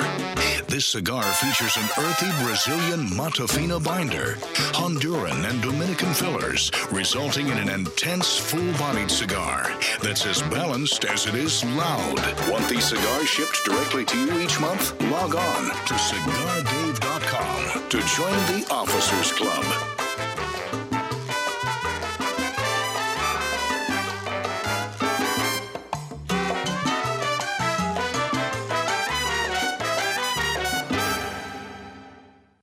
This cigar features an earthy Brazilian Matafina binder, Honduran and Dominican fillers, resulting in an intense, full-bodied cigar that's as balanced as it is loud. Want these cigars shipped directly to you each month? Log on to cigardave.com to join the Officers Club.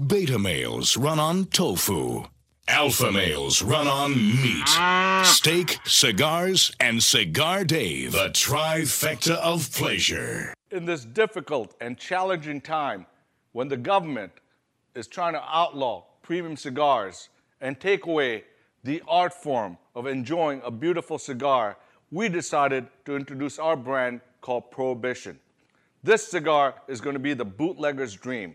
Beta males run on tofu. Alpha males run on meat, steak, cigars, and Cigar Dave, the trifecta of pleasure. In this difficult and challenging time, when the government is trying to outlaw premium cigars and take away the art form of enjoying a beautiful cigar, we decided to introduce our brand called Prohibition. This cigar is going to be the bootlegger's dream.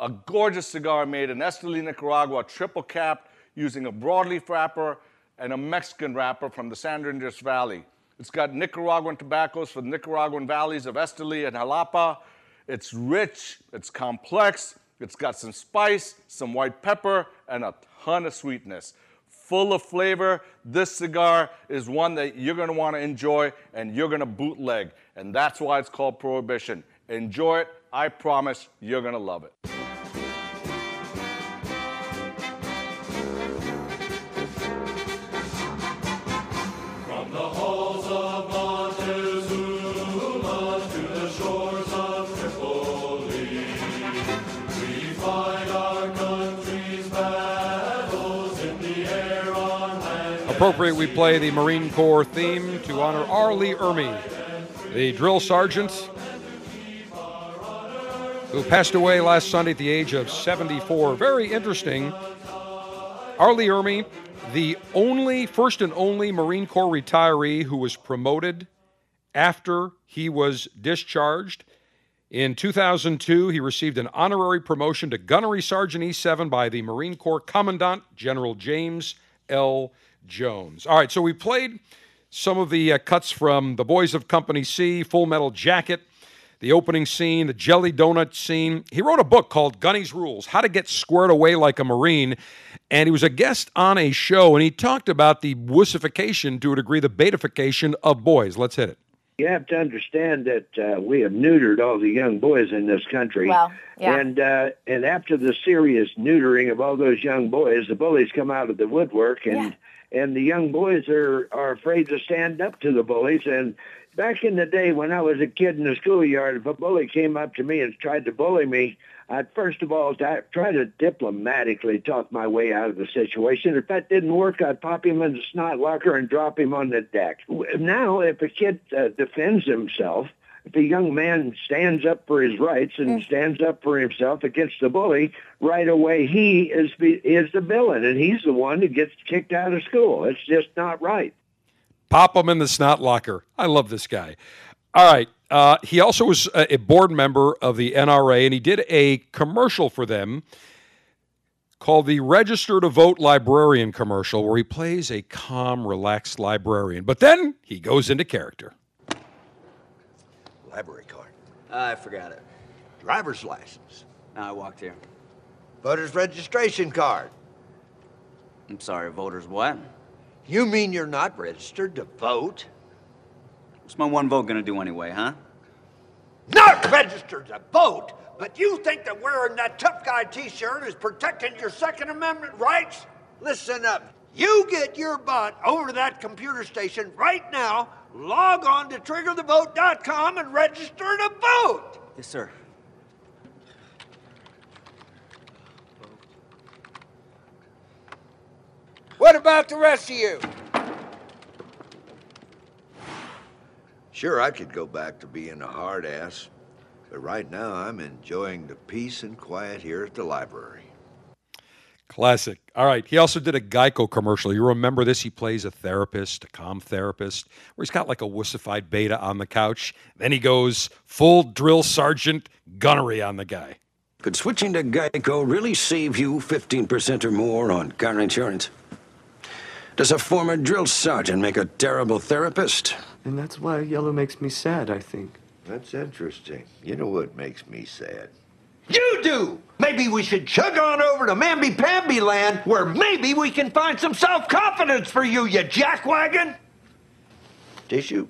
A gorgeous cigar made in Esteli, Nicaragua, triple capped using a broadleaf wrapper and a Mexican wrapper from the San Andrés Valley. It's got Nicaraguan tobaccos from the Nicaraguan valleys of Esteli and Jalapa. It's rich, it's complex, it's got some spice, some white pepper, and a ton of sweetness. Full of flavor, this cigar is one that you're gonna wanna enjoy and you're gonna bootleg. And that's why it's called Prohibition. Enjoy it, I promise you're gonna love it. Appropriate, we play the Marine Corps theme to honor R. Lee Ermey, the drill sergeant who passed away last Sunday at the age of 74. Very interesting. R. Lee Ermey, the only, first and only Marine Corps retiree who was promoted after he was discharged. In 2002, he received an honorary promotion to Gunnery Sergeant E7 by the Marine Corps Commandant General James L. Jones. All right, so we played some of the uh, cuts from The Boys of Company C, Full Metal Jacket, the opening scene, the jelly donut scene. He wrote a book called Gunny's Rules How to Get Squared Away Like a Marine. And he was a guest on a show, and he talked about the wussification, to a degree, the betification of boys. Let's hit it. You have to understand that uh, we have neutered all the young boys in this country. Well, yeah. And uh, and after the serious neutering of all those young boys, the bullies come out of the woodwork, and and the young boys are are afraid to stand up to the bullies. And back in the day when I was a kid in the schoolyard, if a bully came up to me and tried to bully me, I'd first of all try to diplomatically talk my way out of the situation. If that didn't work, I'd pop him in the snot locker and drop him on the deck. Now, if a kid uh, defends himself, if a young man stands up for his rights and stands up for himself against the bully, right away he is the, is the villain, and he's the one that gets kicked out of school. It's just not right. Pop him in the snot locker. I love this guy. All right. Uh, he also was a a board member of the NRA, and he did a commercial for them called the Register to Vote Librarian commercial, where he plays a calm, relaxed librarian. But then he goes into character. Library card. I forgot it. Driver's license. No, I walked here. Voter's registration card. I'm sorry, voters what? You mean you're not registered to vote? What's my one vote gonna do anyway, huh? Not registered to vote? But you think that wearing that tough guy t-shirt is protecting your Second Amendment rights? Listen up. You get your butt over to that computer station right now, log on to triggerthevote.com and register to vote. Yes, sir. What about the rest of you? Sure, I could go back to being a hard ass, but right now I'm enjoying the peace and quiet here at the library. Classic. All right. He also did a Geico commercial. You remember this? He plays a therapist, a calm therapist, where he's got like a wussified beta on the couch. Then he goes full drill sergeant gunnery on the guy. Could switching to Geico really save you 15% or more on car insurance? Does a former drill sergeant make a terrible therapist? And that's why yellow makes me sad, I think. That's interesting. You know what makes me sad? You do! Maybe we should chug on over to Mamby Pamby land where maybe we can find some self confidence for you, you jackwagon! Tissue?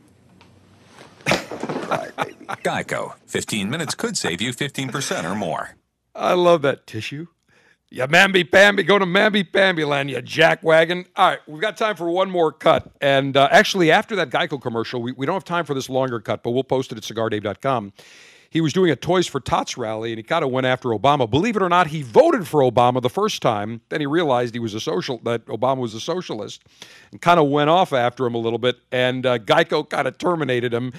Geico. 15 minutes could save you 15% or more. I love that tissue. Yeah, Mamby Pamby, go to Mamby Pamby land, you jackwagon. All right, we've got time for one more cut. And uh, actually, after that Geico commercial, we, we don't have time for this longer cut, but we'll post it at cigardave.com. He was doing a Toys for Tots rally, and he kind of went after Obama. Believe it or not, he voted for Obama the first time. Then he realized he was a social that Obama was a socialist, and kind of went off after him a little bit. And uh, Geico kind of terminated him,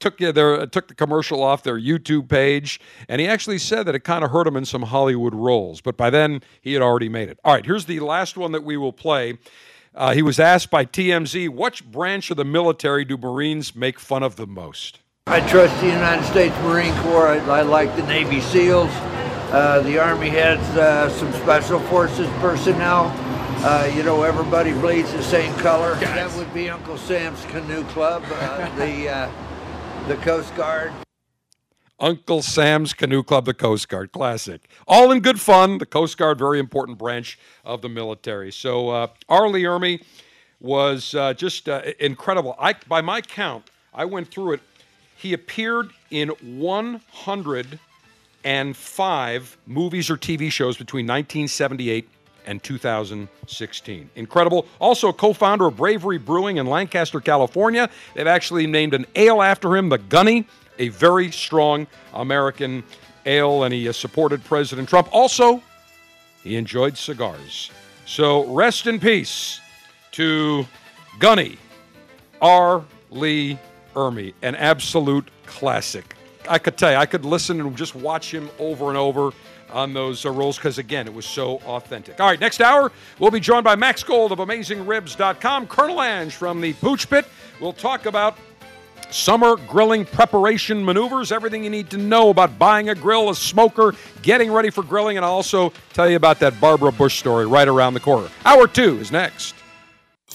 took their took the commercial off their YouTube page, and he actually said that it kind of hurt him in some Hollywood roles. But by then, he had already made it. All right, here's the last one that we will play. Uh, he was asked by TMZ, "Which branch of the military do Marines make fun of the most?" I trust the United States Marine Corps. I, I like the Navy SEALs. Uh, the Army has uh, some Special Forces personnel. Uh, you know, everybody bleeds the same color. That would be Uncle Sam's Canoe Club, uh, the uh, the Coast Guard. Uncle Sam's Canoe Club, the Coast Guard, classic. All in good fun. The Coast Guard, very important branch of the military. So uh, R. Lee Ermey was uh, just uh, incredible. I, by my count, I went through it. He appeared in 105 movies or TV shows between 1978 and 2016. Incredible. Also, co founder of Bravery Brewing in Lancaster, California. They've actually named an ale after him, the Gunny, a very strong American ale, and he supported President Trump. Also, he enjoyed cigars. So, rest in peace to Gunny R. Lee Ermey, an absolute classic. I could tell you, I could listen and just watch him over and over on those uh, roles because, again, it was so authentic. All right, next hour, we'll be joined by Max Gold of AmazingRibs.com, Colonel Ange from the Pooch Pit. We'll talk about summer grilling preparation maneuvers, everything you need to know about buying a grill, a smoker, getting ready for grilling, and I'll also tell you about that Barbara Bush story right around the corner. Hour two is next.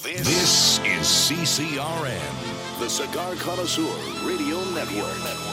This is CCRN, the Cigar Connoisseur Radio Network.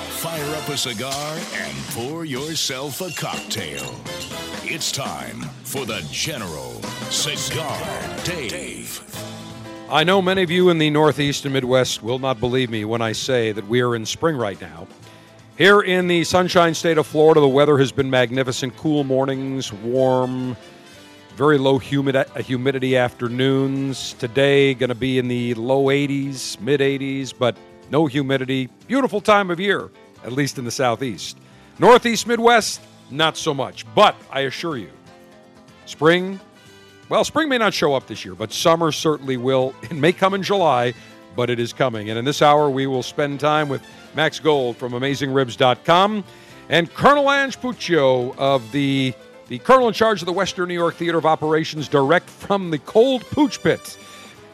fire up a cigar and pour yourself a cocktail. It's time for the General Cigar Dave. I know many of you in the Northeast and Midwest will not believe me when I say that we are in spring right now. Here in the sunshine state of Florida, the weather has been magnificent. Cool mornings, warm, very low humid, uh, humidity afternoons. Today, going to be in the low 80s, mid 80s, but no humidity. Beautiful time of year, at least in the southeast. Northeast, Midwest, not so much. But I assure you, spring, well, spring may not show up this year, but summer certainly will. It may come in July, but it is coming. And in this hour, we will spend time with Max Gold from AmazingRibs.com and Colonel Ange Puccio of the the colonel in charge of the Western New York Theater of Operations, direct from the Cold Pooch Pit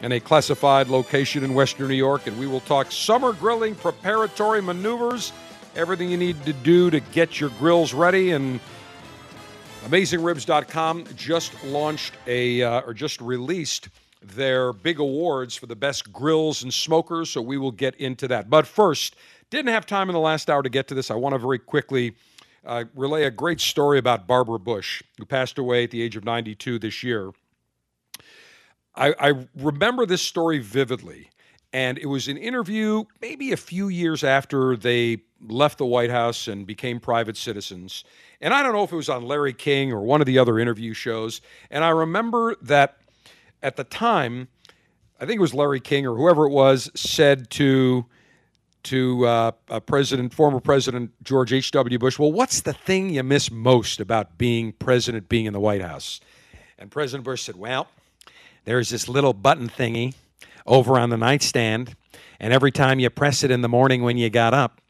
in a classified location in Western New York. And we will talk summer grilling, preparatory maneuvers, everything you need to do to get your grills ready. And AmazingRibs.com just launched a, uh, or just released their big awards for the best grills and smokers. So we will get into that. But first, didn't have time in the last hour to get to this. I want to very quickly uh, relay a great story about Barbara Bush, who passed away at the age of 92 this year. I, I remember this story vividly. And it was an interview maybe a few years after they left the White House and became private citizens. And I don't know if it was on Larry King or one of the other interview shows. And I remember that at the time, I think it was Larry King or whoever it was, said to to uh, President, former President George H. W. Bush, "Well, what's the thing you miss most about being president, being in the White House?" And President Bush said, "Well, there's this little button thingy over on the nightstand, and every time you press it in the morning when you got up,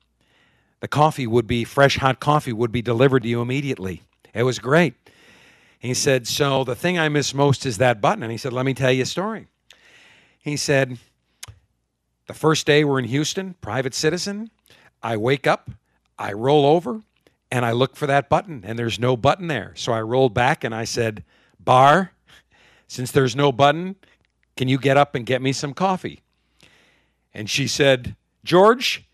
the coffee would be fresh, hot coffee would be delivered to you immediately. It was great." He said, "So the thing I miss most is that button." And he said, "Let me tell you a story." He said, the first day we're in Houston, private citizen, I wake up, I roll over, and I look for that button, and there's no button there. So I rolled back and I said, Bar, since there's no button, can you get up and get me some coffee? And she said, George,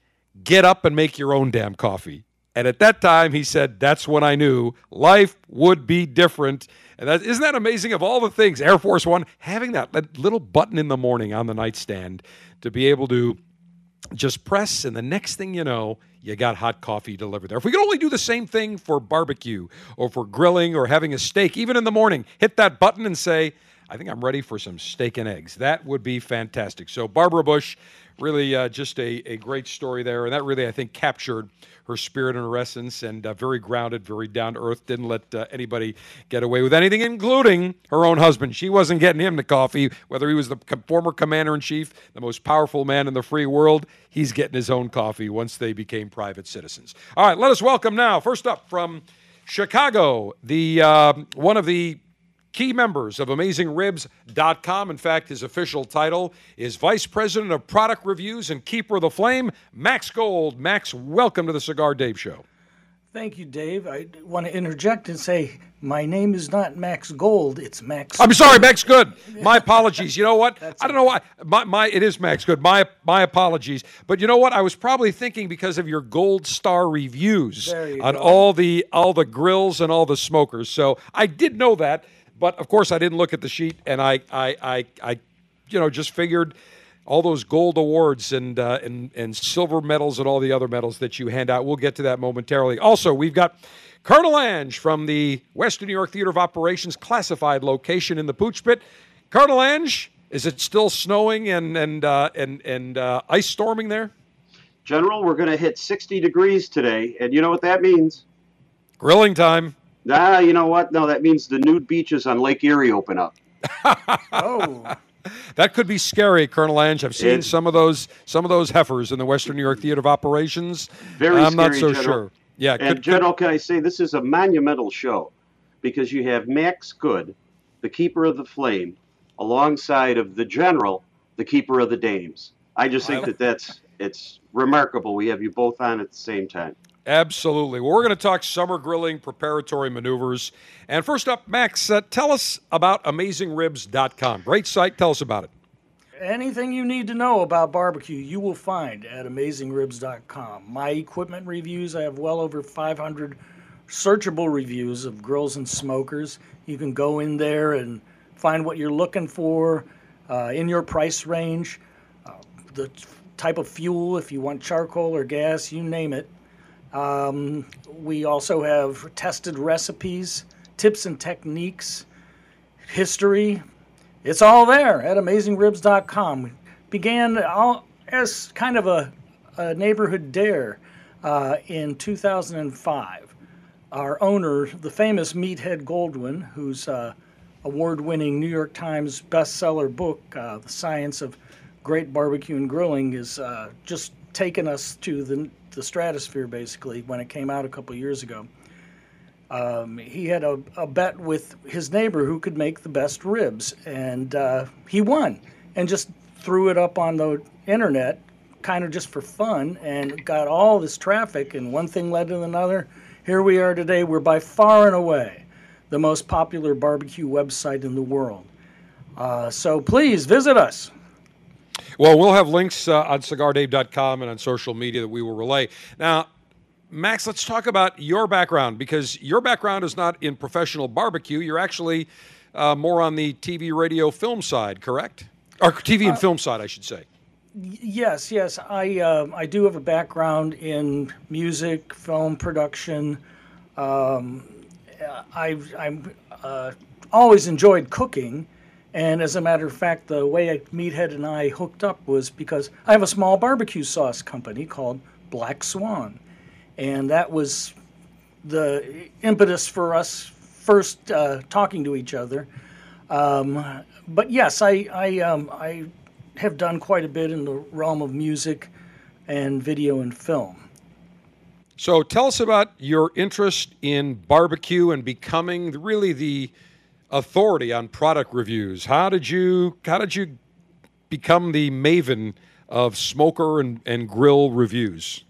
get up and make your own damn coffee. And at that time, he said, That's when I knew life would be different. And that, isn't that amazing? Of all the things, Air Force One, having that, that little button in the morning on the nightstand to be able to just press, and the next thing you know, you got hot coffee delivered there. If we could only do the same thing for barbecue or for grilling or having a steak, even in the morning, hit that button and say, I think I'm ready for some steak and eggs. That would be fantastic. So, Barbara Bush, really uh, just a, a great story there. And that really, I think, captured her spirit and her essence and uh, very grounded, very down to earth. Didn't let uh, anybody get away with anything, including her own husband. She wasn't getting him the coffee, whether he was the former commander in chief, the most powerful man in the free world. He's getting his own coffee once they became private citizens. All right, let us welcome now, first up from Chicago, the uh, one of the key members of AmazingRibs.com. In fact, his official title is Vice President of Product Reviews and Keeper of the Flame, Max Gold. Max, welcome to the Cigar Dave Show. Thank you, Dave. I want to interject and say my name is not Max Gold; it's Max. I'm sorry, Max Good. My apologies. You know what? I don't know why. My, my it is Max Good. My my apologies. But you know what? I was probably thinking because of your gold star reviews on go. all the all the grills and all the smokers. So I did know that, but of course I didn't look at the sheet, and I I I, I you know just figured all those gold awards and uh, and and silver medals and all the other medals that you hand out. We'll get to that momentarily. Also, we've got Colonel Ange from the Western New York Theater of Operations classified location in the Pooch Pit. Colonel Ange, is it still snowing and and uh, and and uh, ice storming there? General, we're going to hit 60 degrees today, and you know what that means? Grilling time. Ah, you know what? No, that means the nude beaches on Lake Erie open up. oh, That could be scary, Colonel Ange. I've seen some of those some of those heifers in the Western New York Theater of Operations. Very I'm not so General. sure. Yeah, and could- could- General, can I say this is a monumental show because you have Max Good, the keeper of the flame, alongside of the General, the keeper of the dames. I just think I- that that's it's remarkable. We have you both on at the same time. Absolutely. Well, we're going to talk summer grilling preparatory maneuvers. And first up, Max, uh, tell us about AmazingRibs.com. Great site. Tell us about it. anything you need to know about barbecue, you will find at AmazingRibs.com. My equipment reviews, I have well over 500 searchable reviews of grills and smokers. You can go in there and find what you're looking for uh, in your price range, uh, the type of fuel, if you want charcoal or gas, you name it. Um, we also have tested recipes, tips and techniques, history. It's all there at AmazingRibs.com. We began all, as kind of a, a neighborhood dare uh, in 2005. Our owner, the famous Meathead Goldwyn, whose uh, award-winning New York Times bestseller book, uh, The Science of Great Barbecue and Grilling, is uh, just taken us to the, the stratosphere, basically, when it came out a couple years ago. Um, he had a, a bet with his neighbor who could make the best ribs, and uh, he won and just threw it up on the internet, kind of just for fun, and got all this traffic, and one thing led to another. Here we are today. We're by far and away the most popular barbecue website in the world. Uh, so please visit us. Well, we'll have links uh, on cigardave.com and on social media that we will relay. Now, Max, let's talk about your background because your background is not in professional barbecue. You're actually uh, more on the TV, radio, film side, correct? Or TV and film side, I should say. Yes, yes. I uh, I do have a background in music, film production. Um, I I'm uh, always enjoyed cooking, and as a matter of fact, the way Meathead and I hooked up was because I have a small barbecue sauce company called Black Swan, and that was the impetus for us first uh, talking to each other. Um, but yes, I I, um, I have done quite a bit in the realm of music and video and film. So tell us about your interest in barbecue and becoming really the authority on product reviews. How did you how did you become the maven of smoker and, and grill reviews?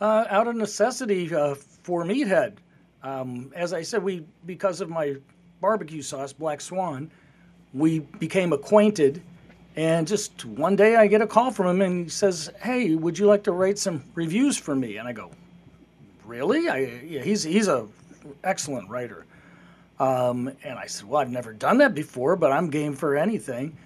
Uh, out of necessity uh, for Meathead. Um, as I said, we because of my barbecue sauce, Black Swan, we became acquainted. And just one day, I get a call from him, and he says, "Hey, would you like to write some reviews for me?" And I go, "Really? I, yeah, he's he's a excellent writer." Um, and I said, "Well, I've never done that before, but I'm game for anything."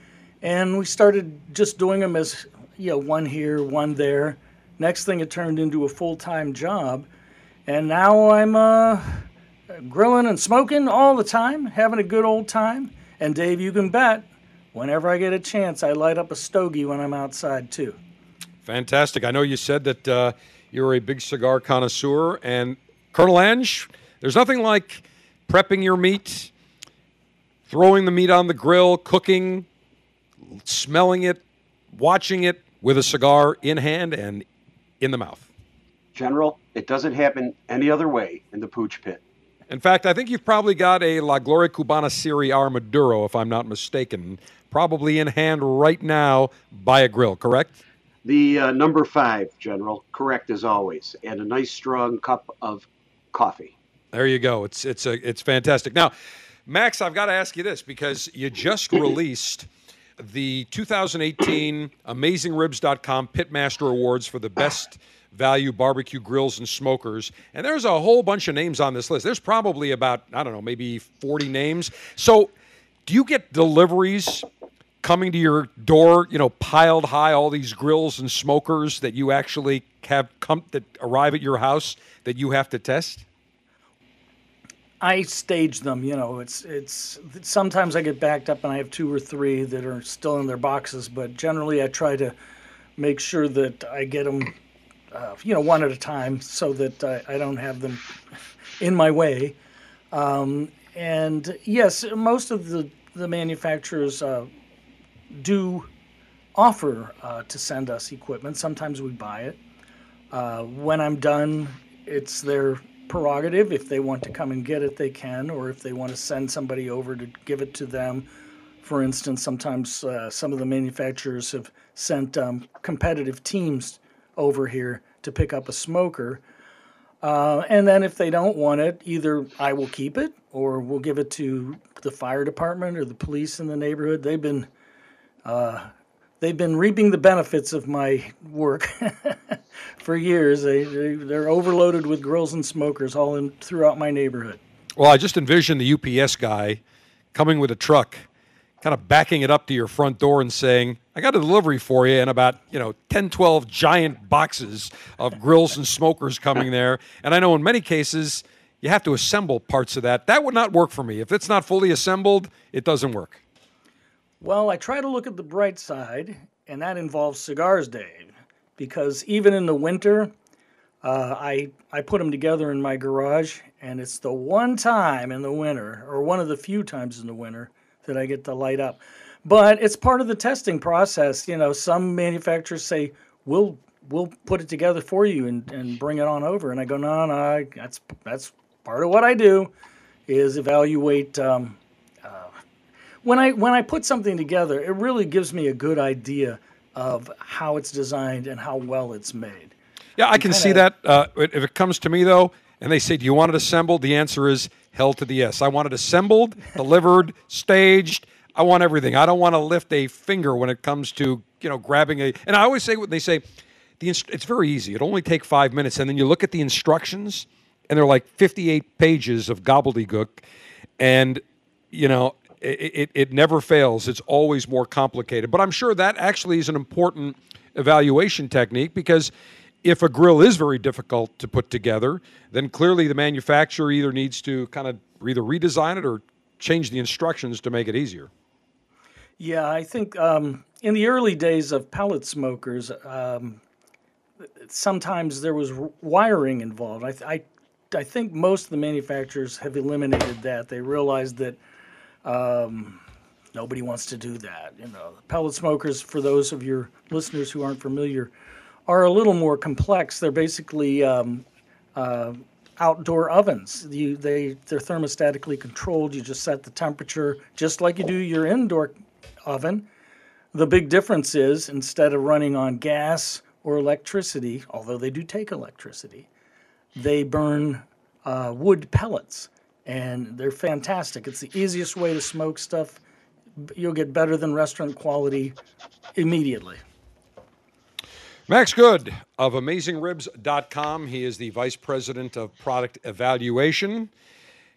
And we started just doing them as you know, one here, one there. Next thing, it turned into a full-time job, and now I'm uh, grilling and smoking all the time, having a good old time. And Dave, you can bet, whenever I get a chance, I light up a stogie when I'm outside too. Fantastic. I know you said that uh, you're a big cigar connoisseur, and Colonel Ange, there's nothing like prepping your meat, throwing the meat on the grill, cooking, smelling it, watching it with a cigar in hand and in the mouth. General, it doesn't happen any other way in the pooch pit. In fact, I think you've probably got a La Gloria Cubana Serie R Maduro, if I'm not mistaken, probably in hand right now by a grill, correct? The uh, number five, General, correct as always, and a nice strong cup of coffee. There you go. It's it's a it's fantastic. Now, Max, I've got to ask you this because you just released the 2018 AmazingRibs.com Pitmaster Awards for the best value barbecue grills and smokers, and there's a whole bunch of names on this list. There's probably about I don't know, maybe 40 names. So, do you get deliveries coming to your door? You know, piled high, all these grills and smokers that you actually have come that arrive at your house that you have to test. I stage them. You know, it's it's sometimes I get backed up and I have two or three that are still in their boxes, but generally I try to make sure that I get them, uh, you know, one at a time, so that I, I don't have them in my way. Um, and yes, most of the the manufacturers uh, do offer uh, to send us equipment. Sometimes we buy it. Uh, when I'm done, it's their prerogative. If they want to come and get it, they can, or if they want to send somebody over to give it to them. For instance, sometimes uh, some of the manufacturers have sent um, competitive teams over here to pick up a smoker. Uh, and then if they don't want it, either I will keep it or we'll give it to the fire department or the police in the neighborhood. They've been uh, they've been reaping the benefits of my work for years. They, they they're overloaded with grills and smokers all in throughout my neighborhood. Well, I just envisioned the UPS guy coming with a truck, kind of backing it up to your front door and saying, I got a delivery for you, and about, you know, 10, 12 giant boxes of grills and smokers coming there. And I know in many cases, you have to assemble parts of that. That would not work for me. If it's not fully assembled, it doesn't work. Well, I try to look at the bright side, and that involves cigars, Dave, because even in the winter, uh, I I put them together in my garage, and it's the one time in the winter, or one of the few times in the winter, that I get to light up. But it's part of the testing process. You know, some manufacturers say we'll we'll put it together for you and, and bring it on over, and I go, no, no, that's that's part of what I do, is evaluate. Um, when I when I put something together, it really gives me a good idea of how it's designed and how well it's made. Yeah, I can see that. Uh, if it comes to me, though, and they say, Do you want it assembled? The answer is hell to the yes. I want it assembled, delivered, staged. I want everything. I don't want to lift a finger when it comes to, you know, grabbing a. And I always say what they say, the inst- it's very easy. It only take five minutes. And then you look at the instructions, and they're like 58 pages of gobbledygook. And, you know, it, it, never fails. It's always more complicated. But I'm sure that actually is an important evaluation technique because if a grill is very difficult to put together, then clearly the manufacturer either needs to kind of either redesign it or change the instructions to make it easier. Yeah, I think um, in the early days of pellet smokers, um, sometimes there was wiring involved. I, I, I think most of the manufacturers have eliminated that. They realized that um, nobody wants to do that. You know, pellet smokers, for those of your listeners who aren't familiar, are a little more complex. They're basically um, uh, outdoor ovens. You, they they're thermostatically controlled. You just set the temperature just like you do your indoor oven. The big difference is instead of running on gas or electricity, although they do take electricity, they burn uh, wood pellets, and they're fantastic. It's the easiest way to smoke stuff. You'll get better than restaurant quality immediately. Max Good of AmazingRibs.com. He is the Vice President of Product Evaluation.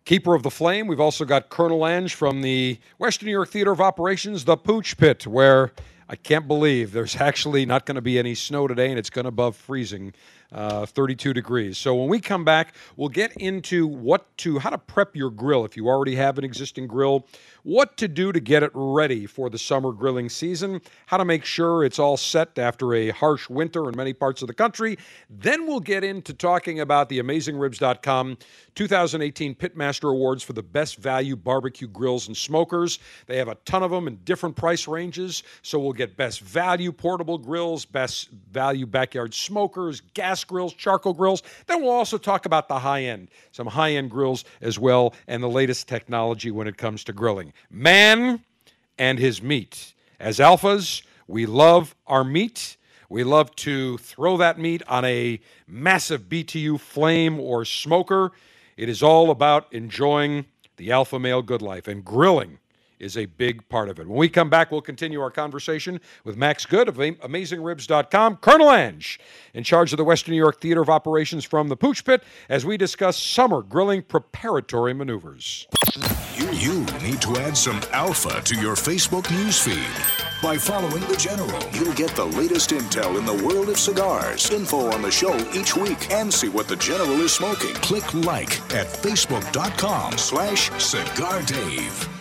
Keeper of the Flame. We've also got Colonel Ange from the Western New York Theater of Operations, the Pooch Pit, where I can't believe there's actually not going to be any snow today and it's going above freezing, uh, 32 degrees. So when we come back, we'll get into what to, how to prep your grill if you already have an existing grill, what to do to get it ready for the summer grilling season, how to make sure it's all set after a harsh winter in many parts of the country. Then we'll get into talking about the AmazingRibs.com 2018 Pitmaster Awards for the best value barbecue grills and smokers. They have a ton of them in different price ranges. So we'll get best value portable grills, best value backyard smokers, gas grills, charcoal grills. Then we'll also talk about the high end, some high end grills as well, and the latest technology when it comes to grilling. Man and his meat. As alphas, we love our meat. We love to throw that meat on a massive BTU flame or smoker. It is all about enjoying the alpha male good life, and grilling is a big part of it. When we come back, we'll continue our conversation with Max Good of AmazingRibs.com, Colonel Ange, in charge of the Western New York Theater of Operations from the Pooch Pit, as we discuss summer grilling preparatory maneuvers. You, need to add some alpha to your Facebook newsfeed. By following The General, you'll get the latest intel in the world of cigars, info on the show each week, and see what The General is smoking. Click like at facebook.com slash cigar dave.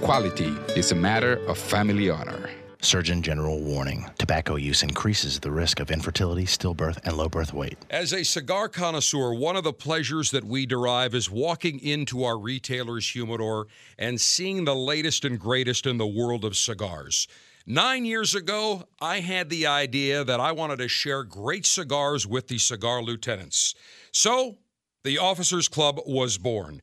quality is a matter of family honor. Surgeon General warning tobacco use increases the risk of infertility, stillbirth, and low birth weight. As a cigar connoisseur, one of the pleasures that we derive is walking into our retailer's humidor and seeing the latest and greatest in the world of cigars. Nine years ago, I had the idea that I wanted to share great cigars with the cigar lieutenants. So, the Officers Club was born.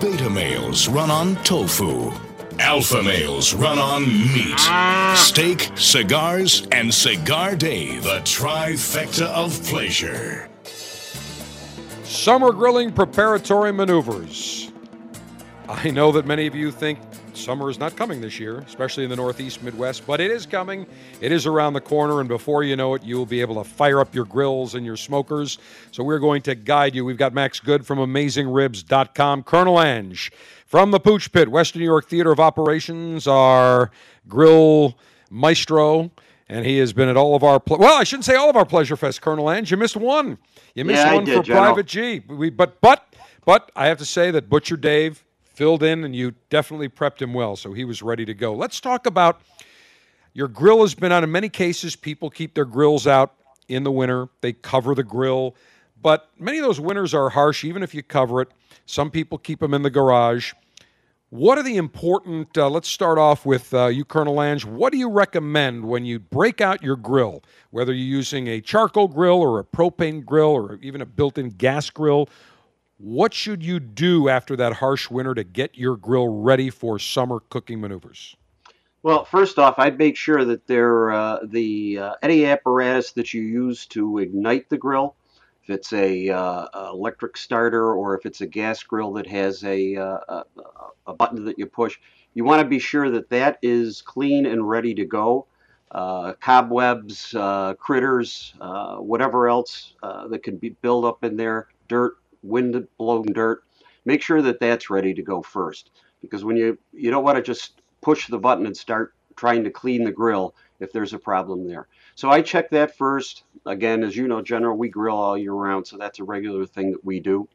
Beta males run on tofu. Alpha males run on meat, steak, cigars, and Cigar Dave, the trifecta of pleasure. Summer grilling preparatory maneuvers. I know that many of you think summer is not coming this year, especially in the Northeast, Midwest, but it is coming. It is around the corner, and before you know it, you'll be able to fire up your grills and your smokers. So we're going to guide you. We've got Max Good from AmazingRibs.com, Colonel Ange from the Pooch Pit, Western New York Theater of Operations, our grill maestro. And he has been at all of our ple- well, I shouldn't say all of our pleasure fest, Colonel Ange. You missed one. You missed Yeah, one did, for General. Private G. We, but but but I have to say that Butcher Dave filled in, and you definitely prepped him well, so he was ready to go. Let's talk about your grill has been out. In many cases, people keep their grills out in the winter. They cover the grill, but many of those winters are harsh, even if you cover it. Some people keep them in the garage. What are the important? Uh, let's start off with uh, you, Colonel Ange. What do you recommend when you break out your grill, whether you're using a charcoal grill or a propane grill or even a built in gas grill? What should you do after that harsh winter to get your grill ready for summer cooking maneuvers? Well, first off, I'd make sure that there uh, the uh, any apparatus that you use to ignite the grill, if it's a uh, electric starter or if it's a gas grill that has a uh, a, a button that you push, you want to be sure that that is clean and ready to go. Uh, cobwebs, uh, critters, whatever else that can be build up in there, dirt, wind blown dirt. Make sure that that's ready to go first, because when you you don't want to just push the button and start trying to clean the grill if there's a problem there. So I check that first. Again, as you know, General, we grill all year round, so that's a regular thing that we do.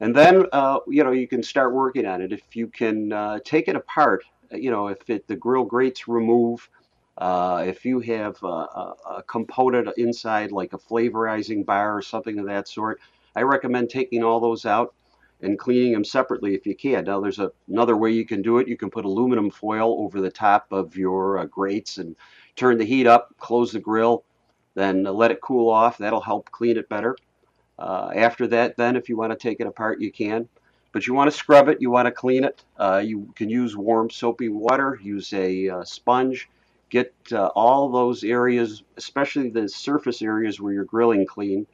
And then, uh, you know, you can start working on it. If you can uh, take it apart, you know, if it, the grill grates remove, uh, if you have a, a component inside like a flavorizing bar or something of that sort, I recommend taking all those out and cleaning them separately if you can. Now, there's a, another way you can do it. You can put aluminum foil over the top of your uh, grates and turn the heat up, close the grill, then let it cool off. That'll help clean it better. Uh, after that, then, if you want to take it apart, you can. But you want to scrub it, you want to clean it. Uh, you can use warm soapy water, use a uh, sponge, get uh, all those areas, especially the surface areas where you're grilling clean.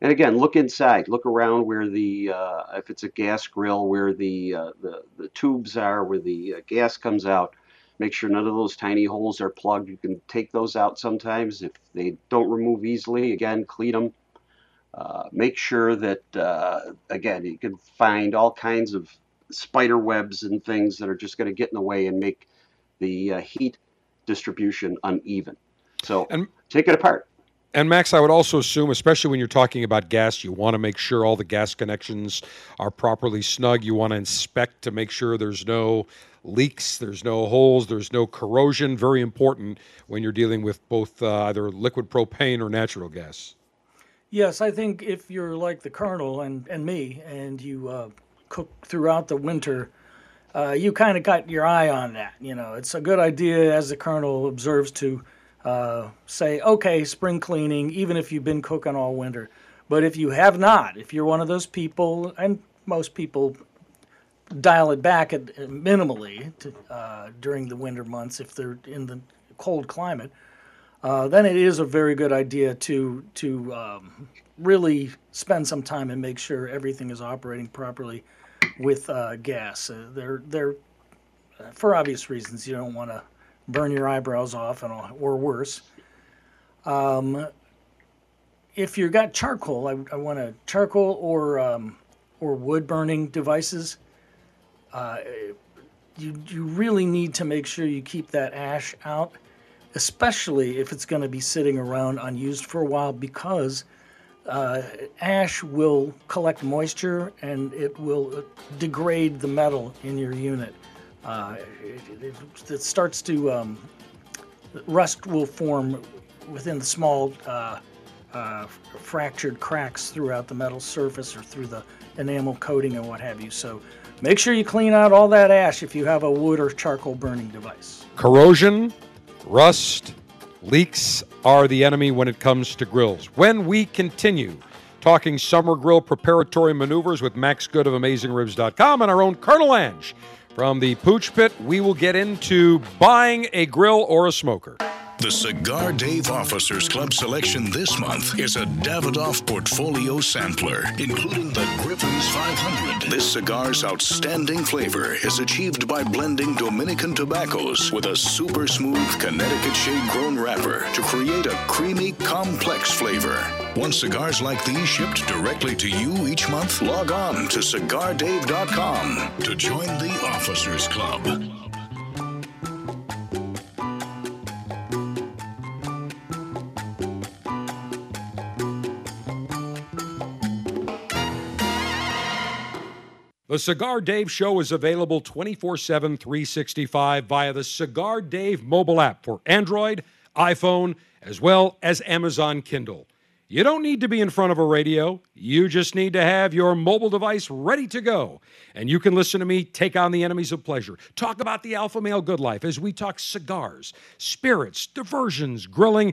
And again, look inside. Look around where the, uh, if it's a gas grill, where the, uh, the, the tubes are, where the uh, gas comes out. Make sure none of those tiny holes are plugged. You can take those out sometimes. If they don't remove easily, again, clean them. Uh, make sure that, uh, again, you can find all kinds of spider webs and things that are just going to get in the way and make the uh, heat distribution uneven. So and, take it apart. And Max, I would also assume, especially when you're talking about gas, you want to make sure all the gas connections are properly snug. You want to inspect to make sure there's no leaks, there's no holes, there's no corrosion. Very important when you're dealing with both uh, either liquid propane or natural gas. Yes, I think if you're like the Colonel and, and me, and you uh, cook throughout the winter, uh, you kind of got your eye on that. You know, it's a good idea, as the Colonel observes, to uh, say, okay, spring cleaning, even if you've been cooking all winter. But if you have not, if you're one of those people, and most people dial it back at, minimally to, uh, during the winter months if they're in the cold climate, uh, then it is a very good idea to to um, really spend some time and make sure everything is operating properly with uh, gas. Uh, they're they're for obvious reasons you don't want to burn your eyebrows off and all, or worse. Um, if you've got charcoal, I, I want a charcoal or um, or wood burning devices. Uh, you you really need to make sure you keep that ash out especially if it's going to be sitting around unused for a while, because uh, ash will collect moisture and it will degrade the metal in your unit. Uh, it, it, starts to um, rust will form within the small uh, uh, fractured cracks throughout the metal surface or through the enamel coating and what have you. So make sure you clean out all that ash if you have a wood or charcoal burning device. Corrosion, rust, leaks are the enemy when it comes to grills. When we continue talking summer grill preparatory maneuvers with Max Good of AmazingRibs.com and our own Colonel Ange from the Pooch Pit, we will get into buying a grill or a smoker. The Cigar Dave Officers Club selection this month is a Davidoff Portfolio Sampler, including the Griffin's 500. This cigar's outstanding flavor is achieved by blending Dominican tobaccos with a super smooth Connecticut shade grown wrapper to create a creamy, complex flavor. Want cigars like these shipped directly to you each month? Log on to cigardave.com to join the Officers Club. The Cigar Dave Show is available 24 7, 365 via the Cigar Dave mobile app for Android, iPhone, as well as Amazon Kindle. You don't need to be in front of a radio. You just need to have your mobile device ready to go. And you can listen to me take on the enemies of pleasure, talk about the alpha male good life as we talk cigars, spirits, diversions, grilling,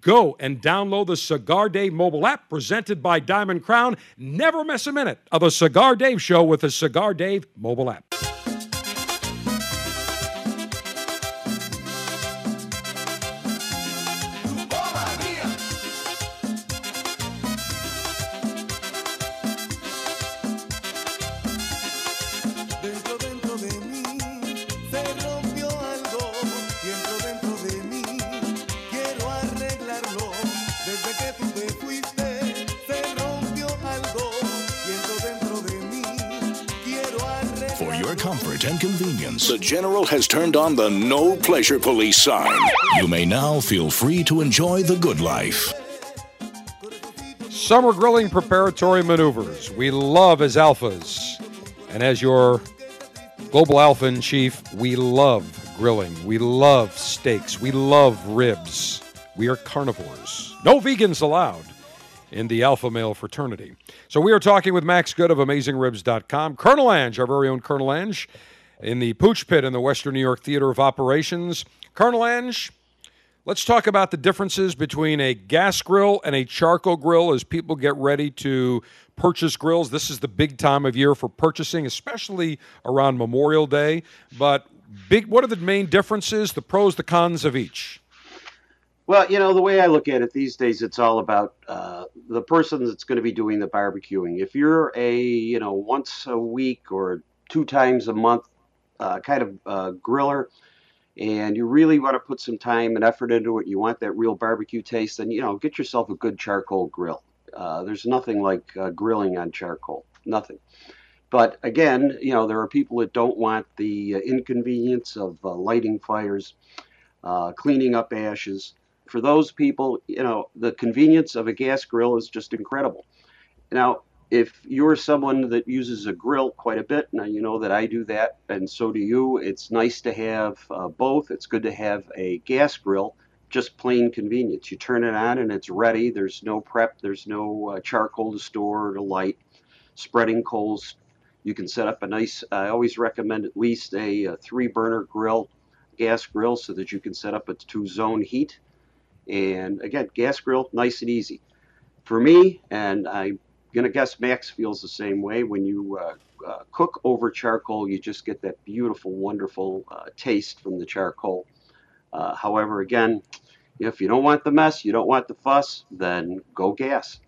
Go and download the Cigar Dave mobile app presented by Diamond Crown. Never miss a minute of a Cigar Dave show with the Cigar Dave mobile app. General has turned on the No Pleasure Police sign. You may now feel free to enjoy the good life. Summer grilling preparatory maneuvers. We love as alphas. And as your global alpha in chief, we love grilling. We love steaks. We love ribs. We are carnivores. No vegans allowed in the alpha male fraternity. So we are talking with Max Good of AmazingRibs.com. Colonel Ange, our very own Colonel Ange, in the Pooch Pit in the Western New York Theater of Operations. Colonel Ange, let's talk about the differences between a gas grill and a charcoal grill as people get ready to purchase grills. This is the big time of year for purchasing, especially around Memorial Day. But big, what are the main differences, the pros, the cons of each? Well, you know, the way I look at it these days, it's all about uh, the person that's going to be doing the barbecuing. If you're a, you know, once a week or two times a month uh, kind of uh, griller, and you really want to put some time and effort into it, you want that real barbecue taste, then, you know, get yourself a good charcoal grill. Uh, there's nothing like uh, grilling on charcoal, nothing. But again, you know, there are people that don't want the uh, inconvenience of uh, lighting fires, uh, cleaning up ashes. For those people, you know, the convenience of a gas grill is just incredible. Now, if you're someone that uses a grill quite a bit, now you know that I do that, and so do you. It's nice to have uh, both. It's good to have a gas grill, just plain convenience. You turn it on and it's ready. There's no prep, there's no uh, charcoal to store or to light, spreading coals. You can set up a nice, I always recommend at least a, a three burner grill, gas grill, so that you can set up a two zone heat. And again, gas grill, nice and easy. For me, and I'm going to guess Max feels the same way, when you uh, uh, cook over charcoal, you just get that beautiful, wonderful uh, taste from the charcoal. Uh, however, again, If you don't want the mess, you don't want the fuss, then go gas.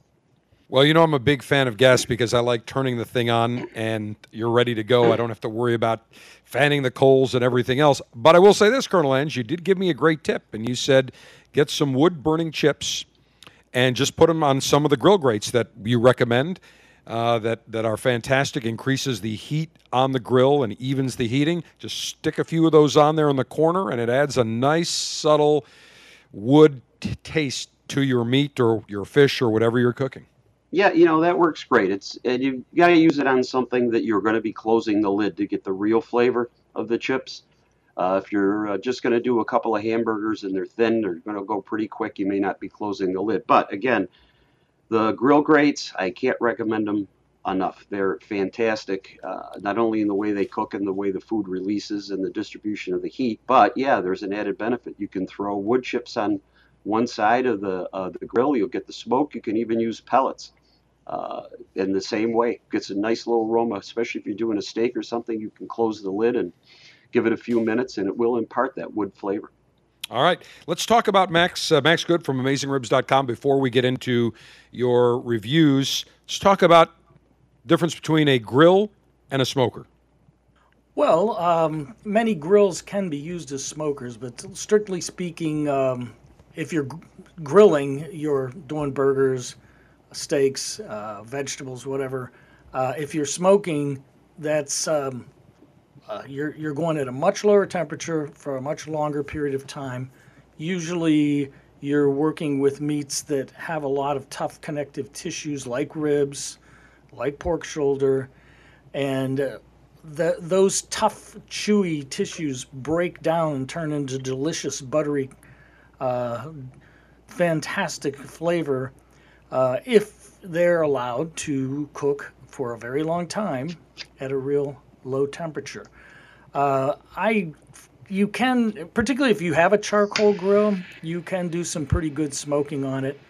Well, you know, I'm a big fan of gas because I like turning the thing on and you're ready to go. I don't have to worry about fanning the coals and everything else. But I will say this, Colonel Ange, you did give me a great tip, and you said get some wood burning chips and just put them on some of the grill grates that you recommend. Uh, that that are fantastic, increases the heat on the grill and evens the heating. Just stick a few of those on there in the corner, and it adds a nice subtle wood t- taste to your meat or your fish or whatever you're cooking. Yeah, you know that works great. It's and you got to use it on something that you're going to be closing the lid to get the real flavor of the chips. Uh, if you're uh, just going to do a couple of hamburgers and they're thin, they're going to go pretty quick. You may not be closing the lid. But again, the grill grates, I can't recommend them enough. They're fantastic, uh, not only in the way they cook and the way the food releases and the distribution of the heat, but yeah, there's an added benefit. You can throw wood chips on one side of the the grill. You'll get the smoke. You can even use pellets uh, in the same way. Gets a nice little aroma, especially if you're doing a steak or something. You can close the lid and give it a few minutes, and it will impart that wood flavor. All right, let's talk about Max uh, Max Good from AmazingRibs.com before we get into your reviews. Let's talk about difference between a grill and a smoker. Well, um, many grills can be used as smokers, but strictly speaking, um, if you're gr- grilling, you're doing burgers, steaks, uh, vegetables, whatever. Uh, if you're smoking, that's um, uh, you're you're going at a much lower temperature for a much longer period of time. Usually, you're working with meats that have a lot of tough connective tissues, like ribs, like pork shoulder, and uh, the, those tough, chewy tissues break down and turn into delicious, buttery, uh, fantastic flavor uh, if they're allowed to cook for a very long time at a real low temperature. Uh, I, you can, particularly if you have a charcoal grill, you can do some pretty good smoking on it.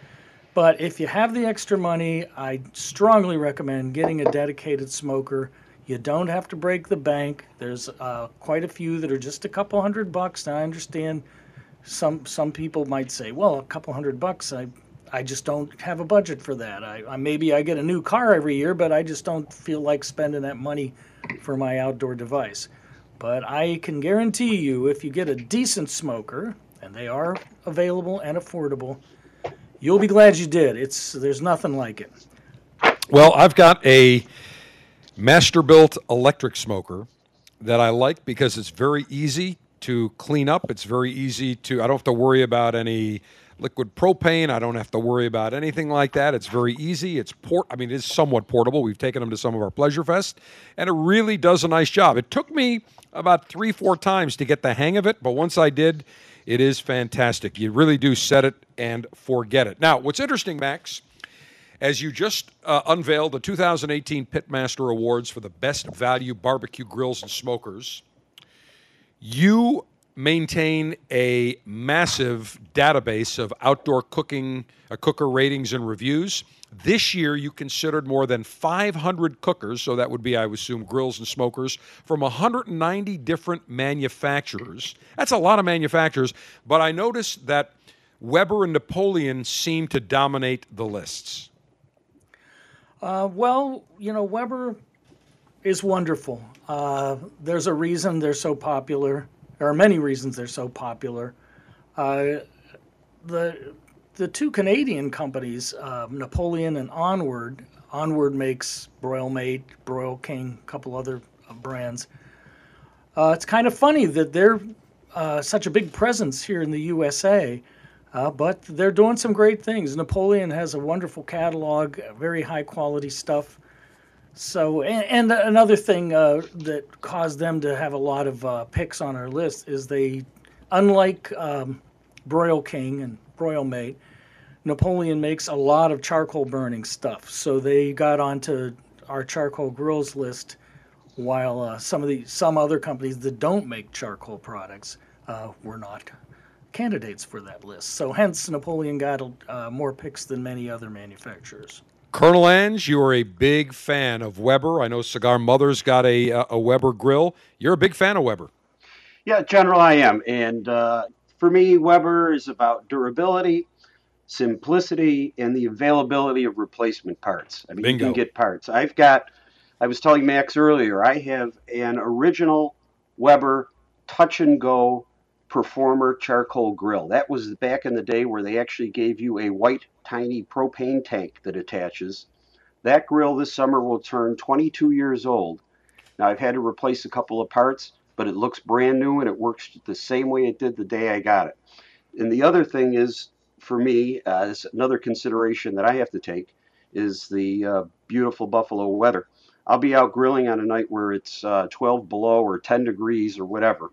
But if you have the extra money, I strongly recommend getting a dedicated smoker. You don't have to break the bank. There's uh, quite a few that are just a couple hundred bucks. Now I understand some some people might say, well, a couple hundred bucks, I I just don't have a budget for that. I, I maybe I get a new car every year, but I just don't feel like spending that money for my outdoor device. But I can guarantee you, if you get a decent smoker, and they are available and affordable, you'll be glad you did. It's there's nothing like it. Well, I've got a Masterbuilt electric smoker that I like because it's very easy to clean up. It's very easy to, I don't have to worry about any liquid propane. I don't have to worry about anything like that. It's very easy. It's port, I mean, it is somewhat portable. We've taken them to some of our Pleasure Fest, and it really does a nice job. It took me about three, four times to get the hang of it, but once I did, it is fantastic. You really do set it and forget it. Now, what's interesting, Max, as you just uh, unveiled the 2018 Pitmaster Awards for the best value barbecue grills and smokers, you maintain a massive database of outdoor cooking, uh, cooker ratings and reviews. This year, you considered more than 500 cookers, so that would be, I would assume, grills and smokers from 190 different manufacturers. That's a lot of manufacturers, but I noticed that Weber and Napoleon seem to dominate the lists. Uh, well, you know, Weber is wonderful. Uh, there's a reason they're so popular. There are many reasons they're so popular. Uh, the the two Canadian companies, uh, Napoleon and Onward. Onward makes Broil Mate, Broil King, a couple other uh, brands. Uh, it's kind of funny that they're uh, such a big presence here in the USA, uh, but they're doing some great things. Napoleon has a wonderful catalog, very high quality stuff. So, and, and another thing uh, that caused them to have a lot of uh, picks on our list is they, unlike um, Broil King and Broil Mate, Napoleon makes a lot of charcoal burning stuff. So they got onto our charcoal grills list, while uh, some of the some other companies that don't make charcoal products uh, were not candidates for that list. So hence Napoleon got uh, more picks than many other manufacturers. Colonel Ange, you are a big fan of Weber. I know Cigar Mother's got a, uh, a Weber grill. You're a big fan of Weber. Yeah, General, I am. And uh, for me, Weber is about durability, simplicity, and the availability of replacement parts. I mean, you Bingo. can get parts. I've got, I was telling Max earlier, I have an original Weber touch and go performer charcoal grill. That was back in the day where they actually gave you a white tiny propane tank that attaches. That grill this summer will turn 22 years old. Now I've had to replace a couple of parts, but it looks brand new and it works the same way it did the day I got it. And the other thing is, for me, uh, another consideration that I have to take is the uh, beautiful Buffalo weather. I'll be out grilling on a night where it's uh, 12 below or 10 degrees or whatever,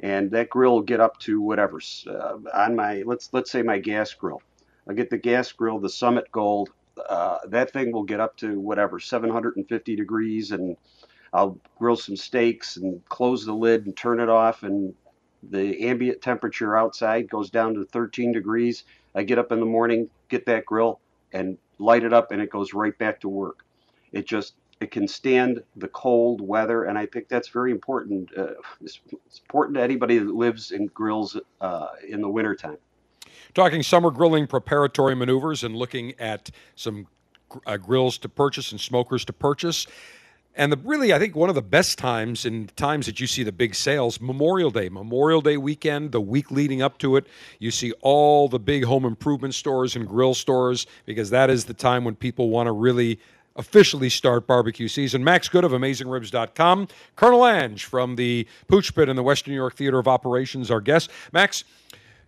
and that grill will get up to whatever uh, on my let's let's say my gas grill. I'll get the gas grill, the Summit Gold. Uh, that thing will get up to whatever 750 degrees, and I'll grill some steaks and close the lid and turn it off, and the ambient temperature outside goes down to 13 degrees. I get up in the morning, get that grill, and light it up, and it goes right back to work. It just it can stand the cold weather, and I think that's very important. Uh, it's, it's important to anybody that lives and grills uh, in the wintertime. Talking summer grilling preparatory maneuvers and looking at some uh, grills to purchase and smokers to purchase. And the, really, I think one of the best times and times that you see the big sales, Memorial Day, Memorial Day weekend, the week leading up to it, you see all the big home improvement stores and grill stores because that is the time when people want to really officially start barbecue season. Max Good of AmazingRibs.com, Colonel Ange from the Pooch Pit in the Western New York Theater of Operations, our guest. Max,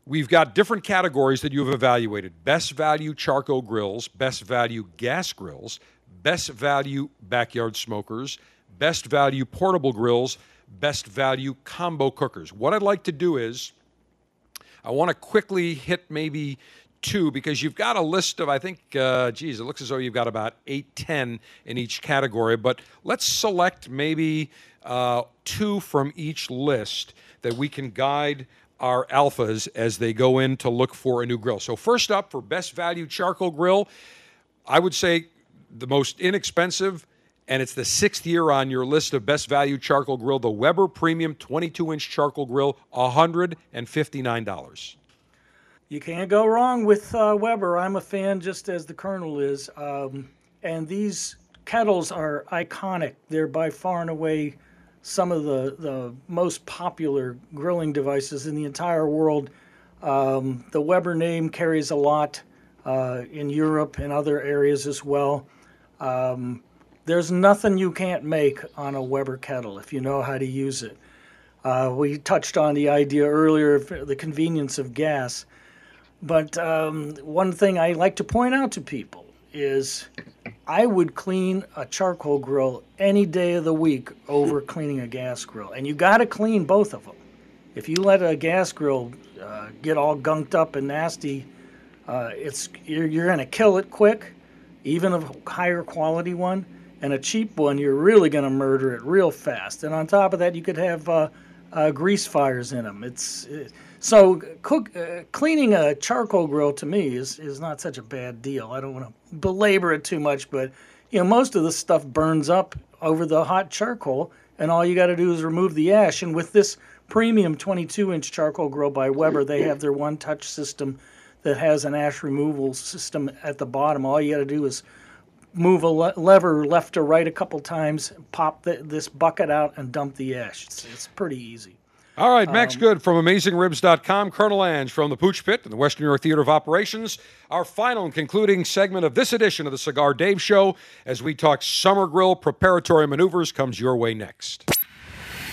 We've got different categories that you have evaluated best value charcoal grills, best value gas grills, best value backyard smokers, best value portable grills, best value combo cookers. What I'd like to do is I want to quickly hit maybe two because you've got a list of, I think, uh, geez, it looks as though you've got about eight, ten in each category. But let's select maybe uh, two from each list that we can guide our alphas as they go in to look for a new grill. So, first up for best value charcoal grill, I would say the most inexpensive, and it's the sixth year on your list of best value charcoal grill, the Weber Premium 22 inch charcoal grill, $159. You can't go wrong with uh, Weber. I'm a fan just as the Colonel is. Um, and these kettles are iconic. They're by far and away some of the, the most popular grilling devices in the entire world. Um, the Weber name carries a lot uh, in Europe and other areas as well. Um, there's nothing you can't make on a Weber kettle if you know how to use it. Uh, we touched on the idea earlier of the convenience of gas. But um, one thing I like to point out to people is I would clean a charcoal grill any day of the week over cleaning a gas grill. And you got to clean both of them. If you let a gas grill uh, get all gunked up and nasty, uh, it's you're, you're going to kill it quick, even a higher quality one. And a cheap one, you're really going to murder it real fast. And on top of that, you could have uh, uh, grease fires in them. It's it, so cook uh, cleaning a charcoal grill to me is is not such a bad deal. I don't want to belabor it too much, but you know most of the stuff burns up over the hot charcoal, and all you got to do is remove the ash. And with this premium 22-inch charcoal grill by Weber, they have their one-touch system that has an ash removal system at the bottom. All you got to do is move a le- lever left or right a couple times, pop the, this bucket out, and dump the ash. It's, it's pretty easy. All right, Max um, Good from AmazingRibs.com, Colonel Ange from the Pooch Pit in the Western New York Theater of Operations. Our final and concluding segment of this edition of the Cigar Dave Show as we talk summer grill preparatory maneuvers comes your way next.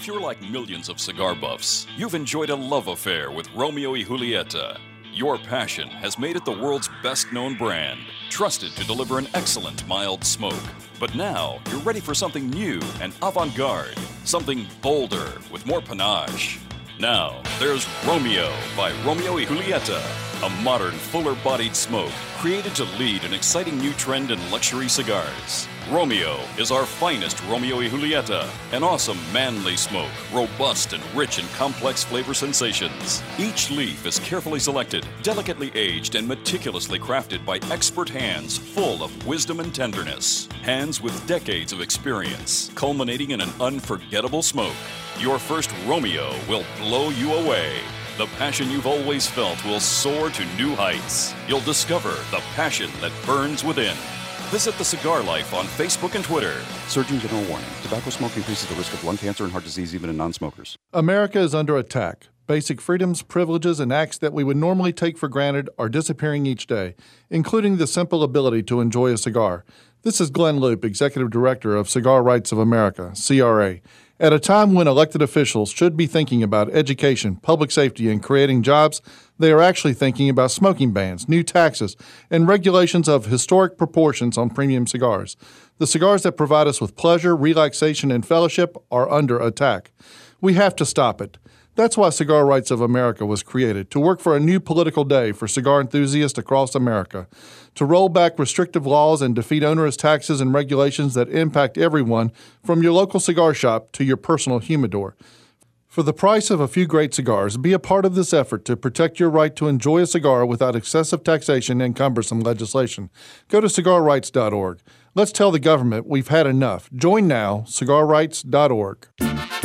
If you're like millions of cigar buffs, you've enjoyed a love affair with Romeo y Julieta. Your passion has made it the world's best known brand, trusted to deliver an excellent mild smoke. But now you're ready for something new and avant garde. something bolder with more panache. Now, there's Romeo by Romeo y Julieta, a modern, fuller bodied smoke created to lead an exciting new trend in luxury cigars. Romeo is our finest Romeo y Julieta, an awesome manly smoke, robust and rich in complex flavor sensations. Each leaf is carefully selected, delicately aged, and meticulously crafted by expert hands full of wisdom and tenderness. Hands with decades of experience, culminating in an unforgettable smoke. Your first Romeo will blow you away. The passion you've always felt will soar to new heights. You'll discover the passion that burns within. Visit The Cigar Life on Facebook and Twitter. Surgeon General warning tobacco smoke increases the risk of lung cancer and heart disease even in non smokers. America is under attack. Basic freedoms, privileges, and acts that we would normally take for granted are disappearing each day, including the simple ability to enjoy a cigar. This is Glynn Loope, Executive Director of Cigar Rights of America, CRA. At a time when elected officials should be thinking about education, public safety, and creating jobs, they are actually thinking about smoking bans, new taxes, and regulations of historic proportions on premium cigars. The cigars that provide us with pleasure, relaxation, and fellowship are under attack. We have to stop it. That's why Cigar Rights of America was created to work for a new political day for cigar enthusiasts across America, to roll back restrictive laws and defeat onerous taxes and regulations that impact everyone from your local cigar shop to your personal humidor. For the price of a few great cigars, be a part of this effort to protect your right to enjoy a cigar without excessive taxation and cumbersome legislation. Go to cigarrights.org. Let's tell the government we've had enough. Join now, cigarrights.org.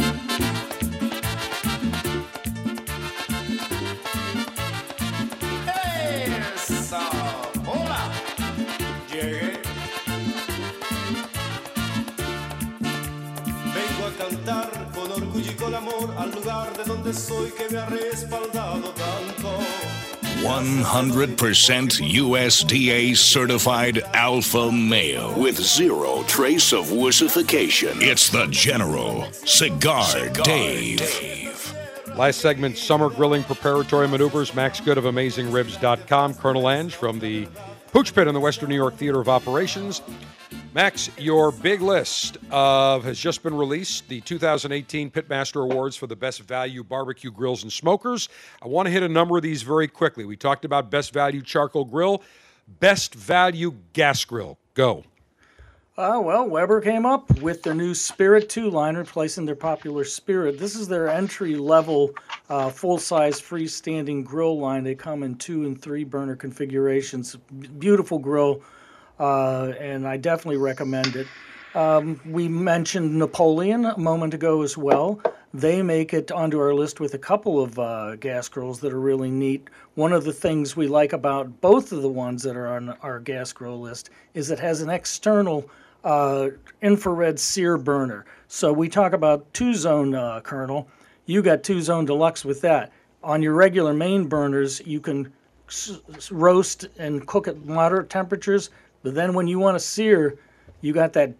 100% USDA certified alpha male with zero trace of wussification. It's the General Cigar, Dave. Last segment, summer grilling preparatory maneuvers. Max Good of AmazingRibs.com. Colonel Ange from the Pooch Pit in the Western New York Theater of Operations. Max, your big list of has just been released. The 2018 Pitmaster Awards for the best value barbecue grills and smokers. I want to hit a number of these very quickly. We talked about best value charcoal grill, best value gas grill. Go. Uh, well, Weber came up with their new Spirit 2 line, replacing their popular Spirit. This is their entry level, uh, full size freestanding grill line. They come in two and three burner configurations. Beautiful grill, uh, and I definitely recommend it. Um, we mentioned Napoleon a moment ago as well. They make it onto our list with a couple of uh, gas grills that are really neat. One of the things we like about both of the ones that are on our gas grill list is it has an external uh, infrared sear burner. So we talk about two zone uh, Colonel. You got two zone deluxe with that. On your regular main burners, you can roast and cook at moderate temperatures. But then when you want to sear, you got that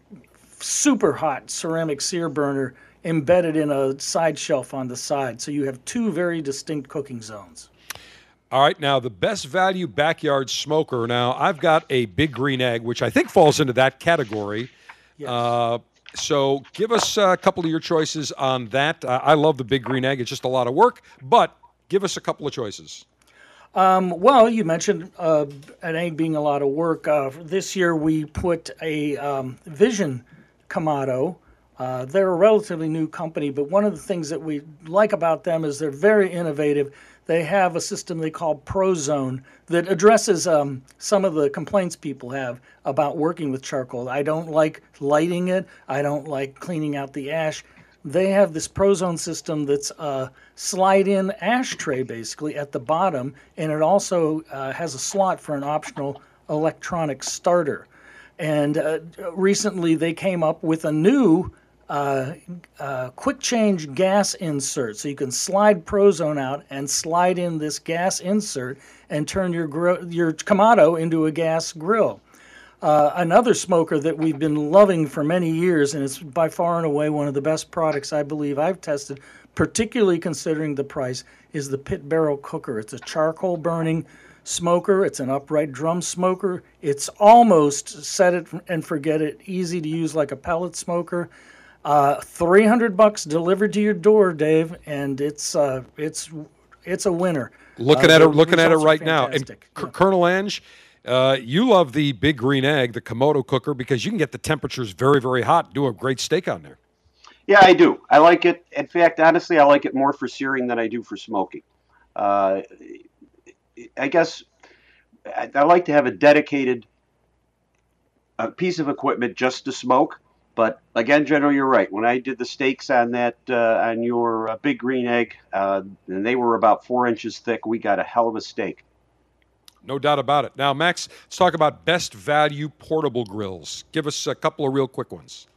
super hot ceramic sear burner embedded in a side shelf on the side. So you have two very distinct cooking zones. All right, now the best value backyard smoker. Now I've got a big green egg, which I think falls into that category. Uh, so give us a couple of your choices on that. Uh, I love the big green egg; it's just a lot of work, but give us a couple of choices. Um, well, you mentioned uh, egg being a lot of work. Uh, this year we put a um, Vision Kamado. Uh, they're a relatively new company, but one of the things that we like about them is they're very innovative. They have a system they call Prozone that addresses um, some of the complaints people have about working with charcoal. I don't like lighting it. I don't like cleaning out the ash they have this Prozone system that's a slide-in ashtray basically at the bottom, and it also uh, has a slot for an optional electronic starter. And uh, recently, they came up with a new uh, uh, quick change gas insert, so you can slide Prozone out and slide in this gas insert and turn your gr- your Kamado into a gas grill. Uh, another smoker that we've been loving for many years, and it's by far and away one of the best products I believe I've tested, particularly considering the price, is the Pit Barrel Cooker. It's a charcoal burning smoker, it's an upright drum smoker. It's almost set it and forget it, easy to use like a pellet smoker. Uh, Three hundred bucks delivered to your door, Dave, and it's uh, it's it's a winner. Looking Uh, at it, looking at it right now. And. C- Colonel Ange, uh, you love the big green egg, the Kamado cooker, because you can get the temperatures very, very hot. Do a great steak on there. Yeah, I do. I like it. In fact, honestly, I like it more for searing than I do for smoking. Uh, I guess I, like to have a dedicated uh piece of equipment just to smoke. But again, General, you're right. When I did the steaks on that uh, on your uh, big green egg, and they were about four inches thick, we got a hell of a steak. No doubt about it. Now, Max, let's talk about best value portable grills. Give us a couple of real quick ones.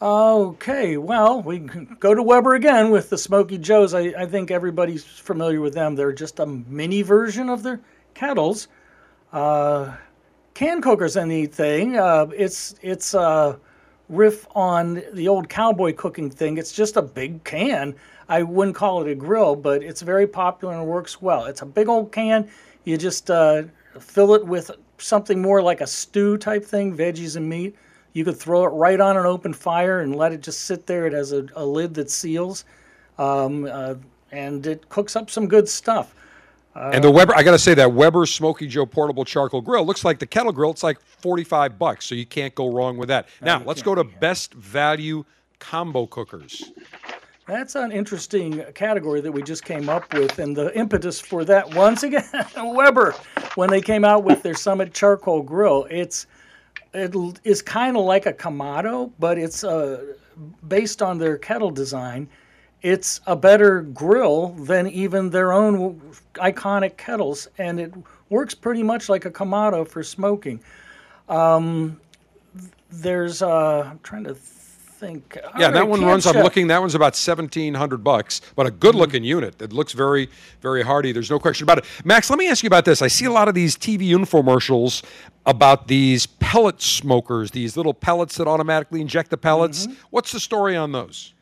Okay, well, we go to Weber again with the Smokey Joes. I, I think everybody's familiar with them. They're just a mini version of their kettles. Uh, can cooker's a neat thing. Uh, it's it's a riff on the old cowboy cooking thing. It's just a big can. I wouldn't call it a grill, but it's very popular and works well. It's a big old can. You just uh, fill it with something more like a stew type thing, veggies and meat. You could throw it right on an open fire and let it just sit there. It has a, a lid that seals, um, uh, and it cooks up some good stuff. Uh, and the Weber, I got to say that Weber Smokey Joe portable charcoal grill looks like the kettle grill. It's like 45 bucks, so you can't go wrong with that. now, let's go to best value combo cookers. That's an interesting category that we just came up with, and the impetus for that once again, Weber, when they came out with their Summit charcoal grill, it's it is kind of like a Kamado, but it's uh, based on their kettle design. It's a better grill than even their own iconic kettles, and it works pretty much like a Kamado for smoking. Um, there's uh, I'm trying to think. Yeah, that one runs. I'm looking. That one's about seventeen hundred bucks, but a good-looking unit. It looks very, very hardy. There's no question about it. Max, let me ask you about this. I see a lot of these TV infomercials about these pellet smokers, these little pellets that automatically inject the pellets. What's the story on those?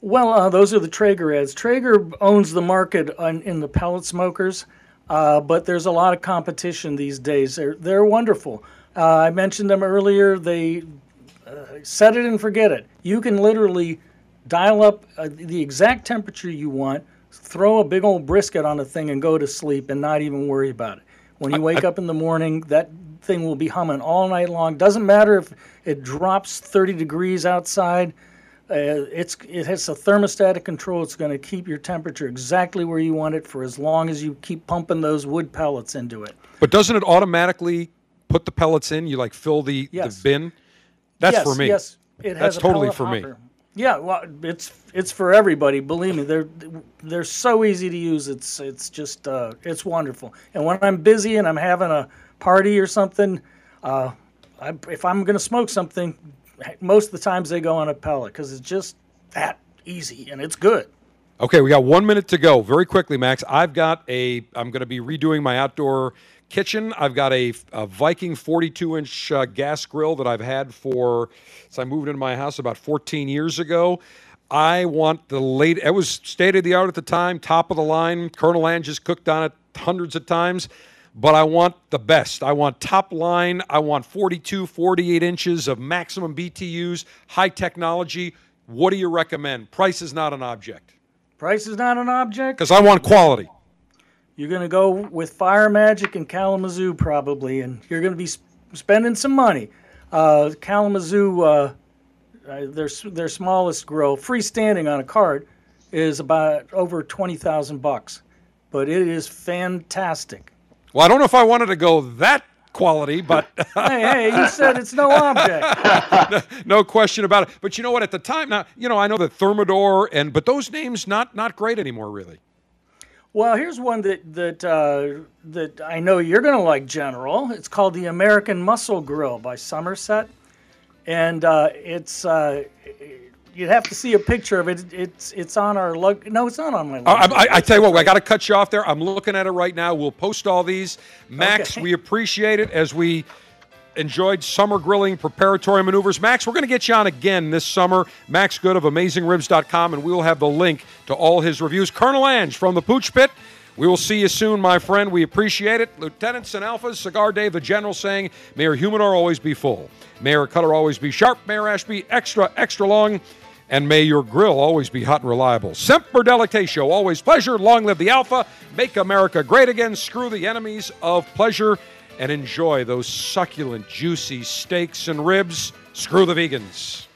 Well, uh, those are the Traeger ads. Traeger owns the market on, in the pellet smokers, uh, but there's a lot of competition these days. They're, they're wonderful. Uh, I mentioned them earlier. They uh, set it and forget it. You can literally dial up uh, the exact temperature you want, throw a big old brisket on the thing, and go to sleep and not even worry about it. When you wake up in the morning, that thing will be humming all night long. Doesn't matter if it drops 30 degrees outside. Uh, it's it has a thermostatic control. It's going to keep your temperature exactly where you want it for as long as you keep pumping those wood pellets into it. But doesn't it automatically put the pellets in? You like fill the, Yes. the bin. That's yes, for me. Yes, it has That's a totally for me. Yeah, well, it's it's for everybody. Believe me, they're they're so easy to use. It's it's just uh, it's wonderful. And when I'm busy and I'm having a party or something, uh, I, if I'm going to smoke something, most of the times they go on a pellet because it's just that easy and it's good. Okay, we got one minute to go. Very quickly, Max. I've got a. I'm going to be redoing my outdoor kitchen. I've got a, a Viking 42 inch uh, gas grill that I've had for since I moved into my house about 14 years ago. I want the late. It was state of the art at the time, top of the line. Colonel Ange has cooked on it hundreds of times, but I want the best. I want top line. I want 42, 48 inches of maximum BTUs, high technology. What do you recommend? Price is not an object Price is not an object. because I want quality. You're going to go with Fire Magic and Kalamazoo probably, and you're going to be sp- spending some money. Uh, Kalamazoo, uh, uh, their their smallest grill, freestanding on a cart, is about over twenty thousand bucks, but it is fantastic. Well, I don't know if I wanted to go that quality, but hey, hey, you said it's no object. no question about it. But you know what? At the time, now you know I know that Thermador and but those names not not great anymore, really. Well, here's one that that uh, that I know you're going to like, General. It's called the American Muscle Grill by Summerset, and uh, it's uh, you'd have to see a picture of it. It's it's on our lug. No, it's not on my. I, I. I tell you what, I got to cut you off there. I'm looking at it right now. We'll post all these. Max, Okay. we appreciate it as we enjoyed summer grilling preparatory maneuvers. Max, we're going to get you on again this summer. Max Good of AmazingRibs.com, and we will have the link to all his reviews. Colonel Ange from the Pooch Pit. We will see you soon, my friend. We appreciate it. Lieutenants and Alphas, Cigar Dave, the General saying, May your humidor always be full. May your cutter always be sharp. Mayor Ashby, extra, extra long. And may your grill always be hot and reliable. Semper Delectatio, always pleasure. Long live the Alpha. Make America great again. Screw the enemies of pleasure and enjoy those succulent, juicy steaks and ribs. Screw the vegans.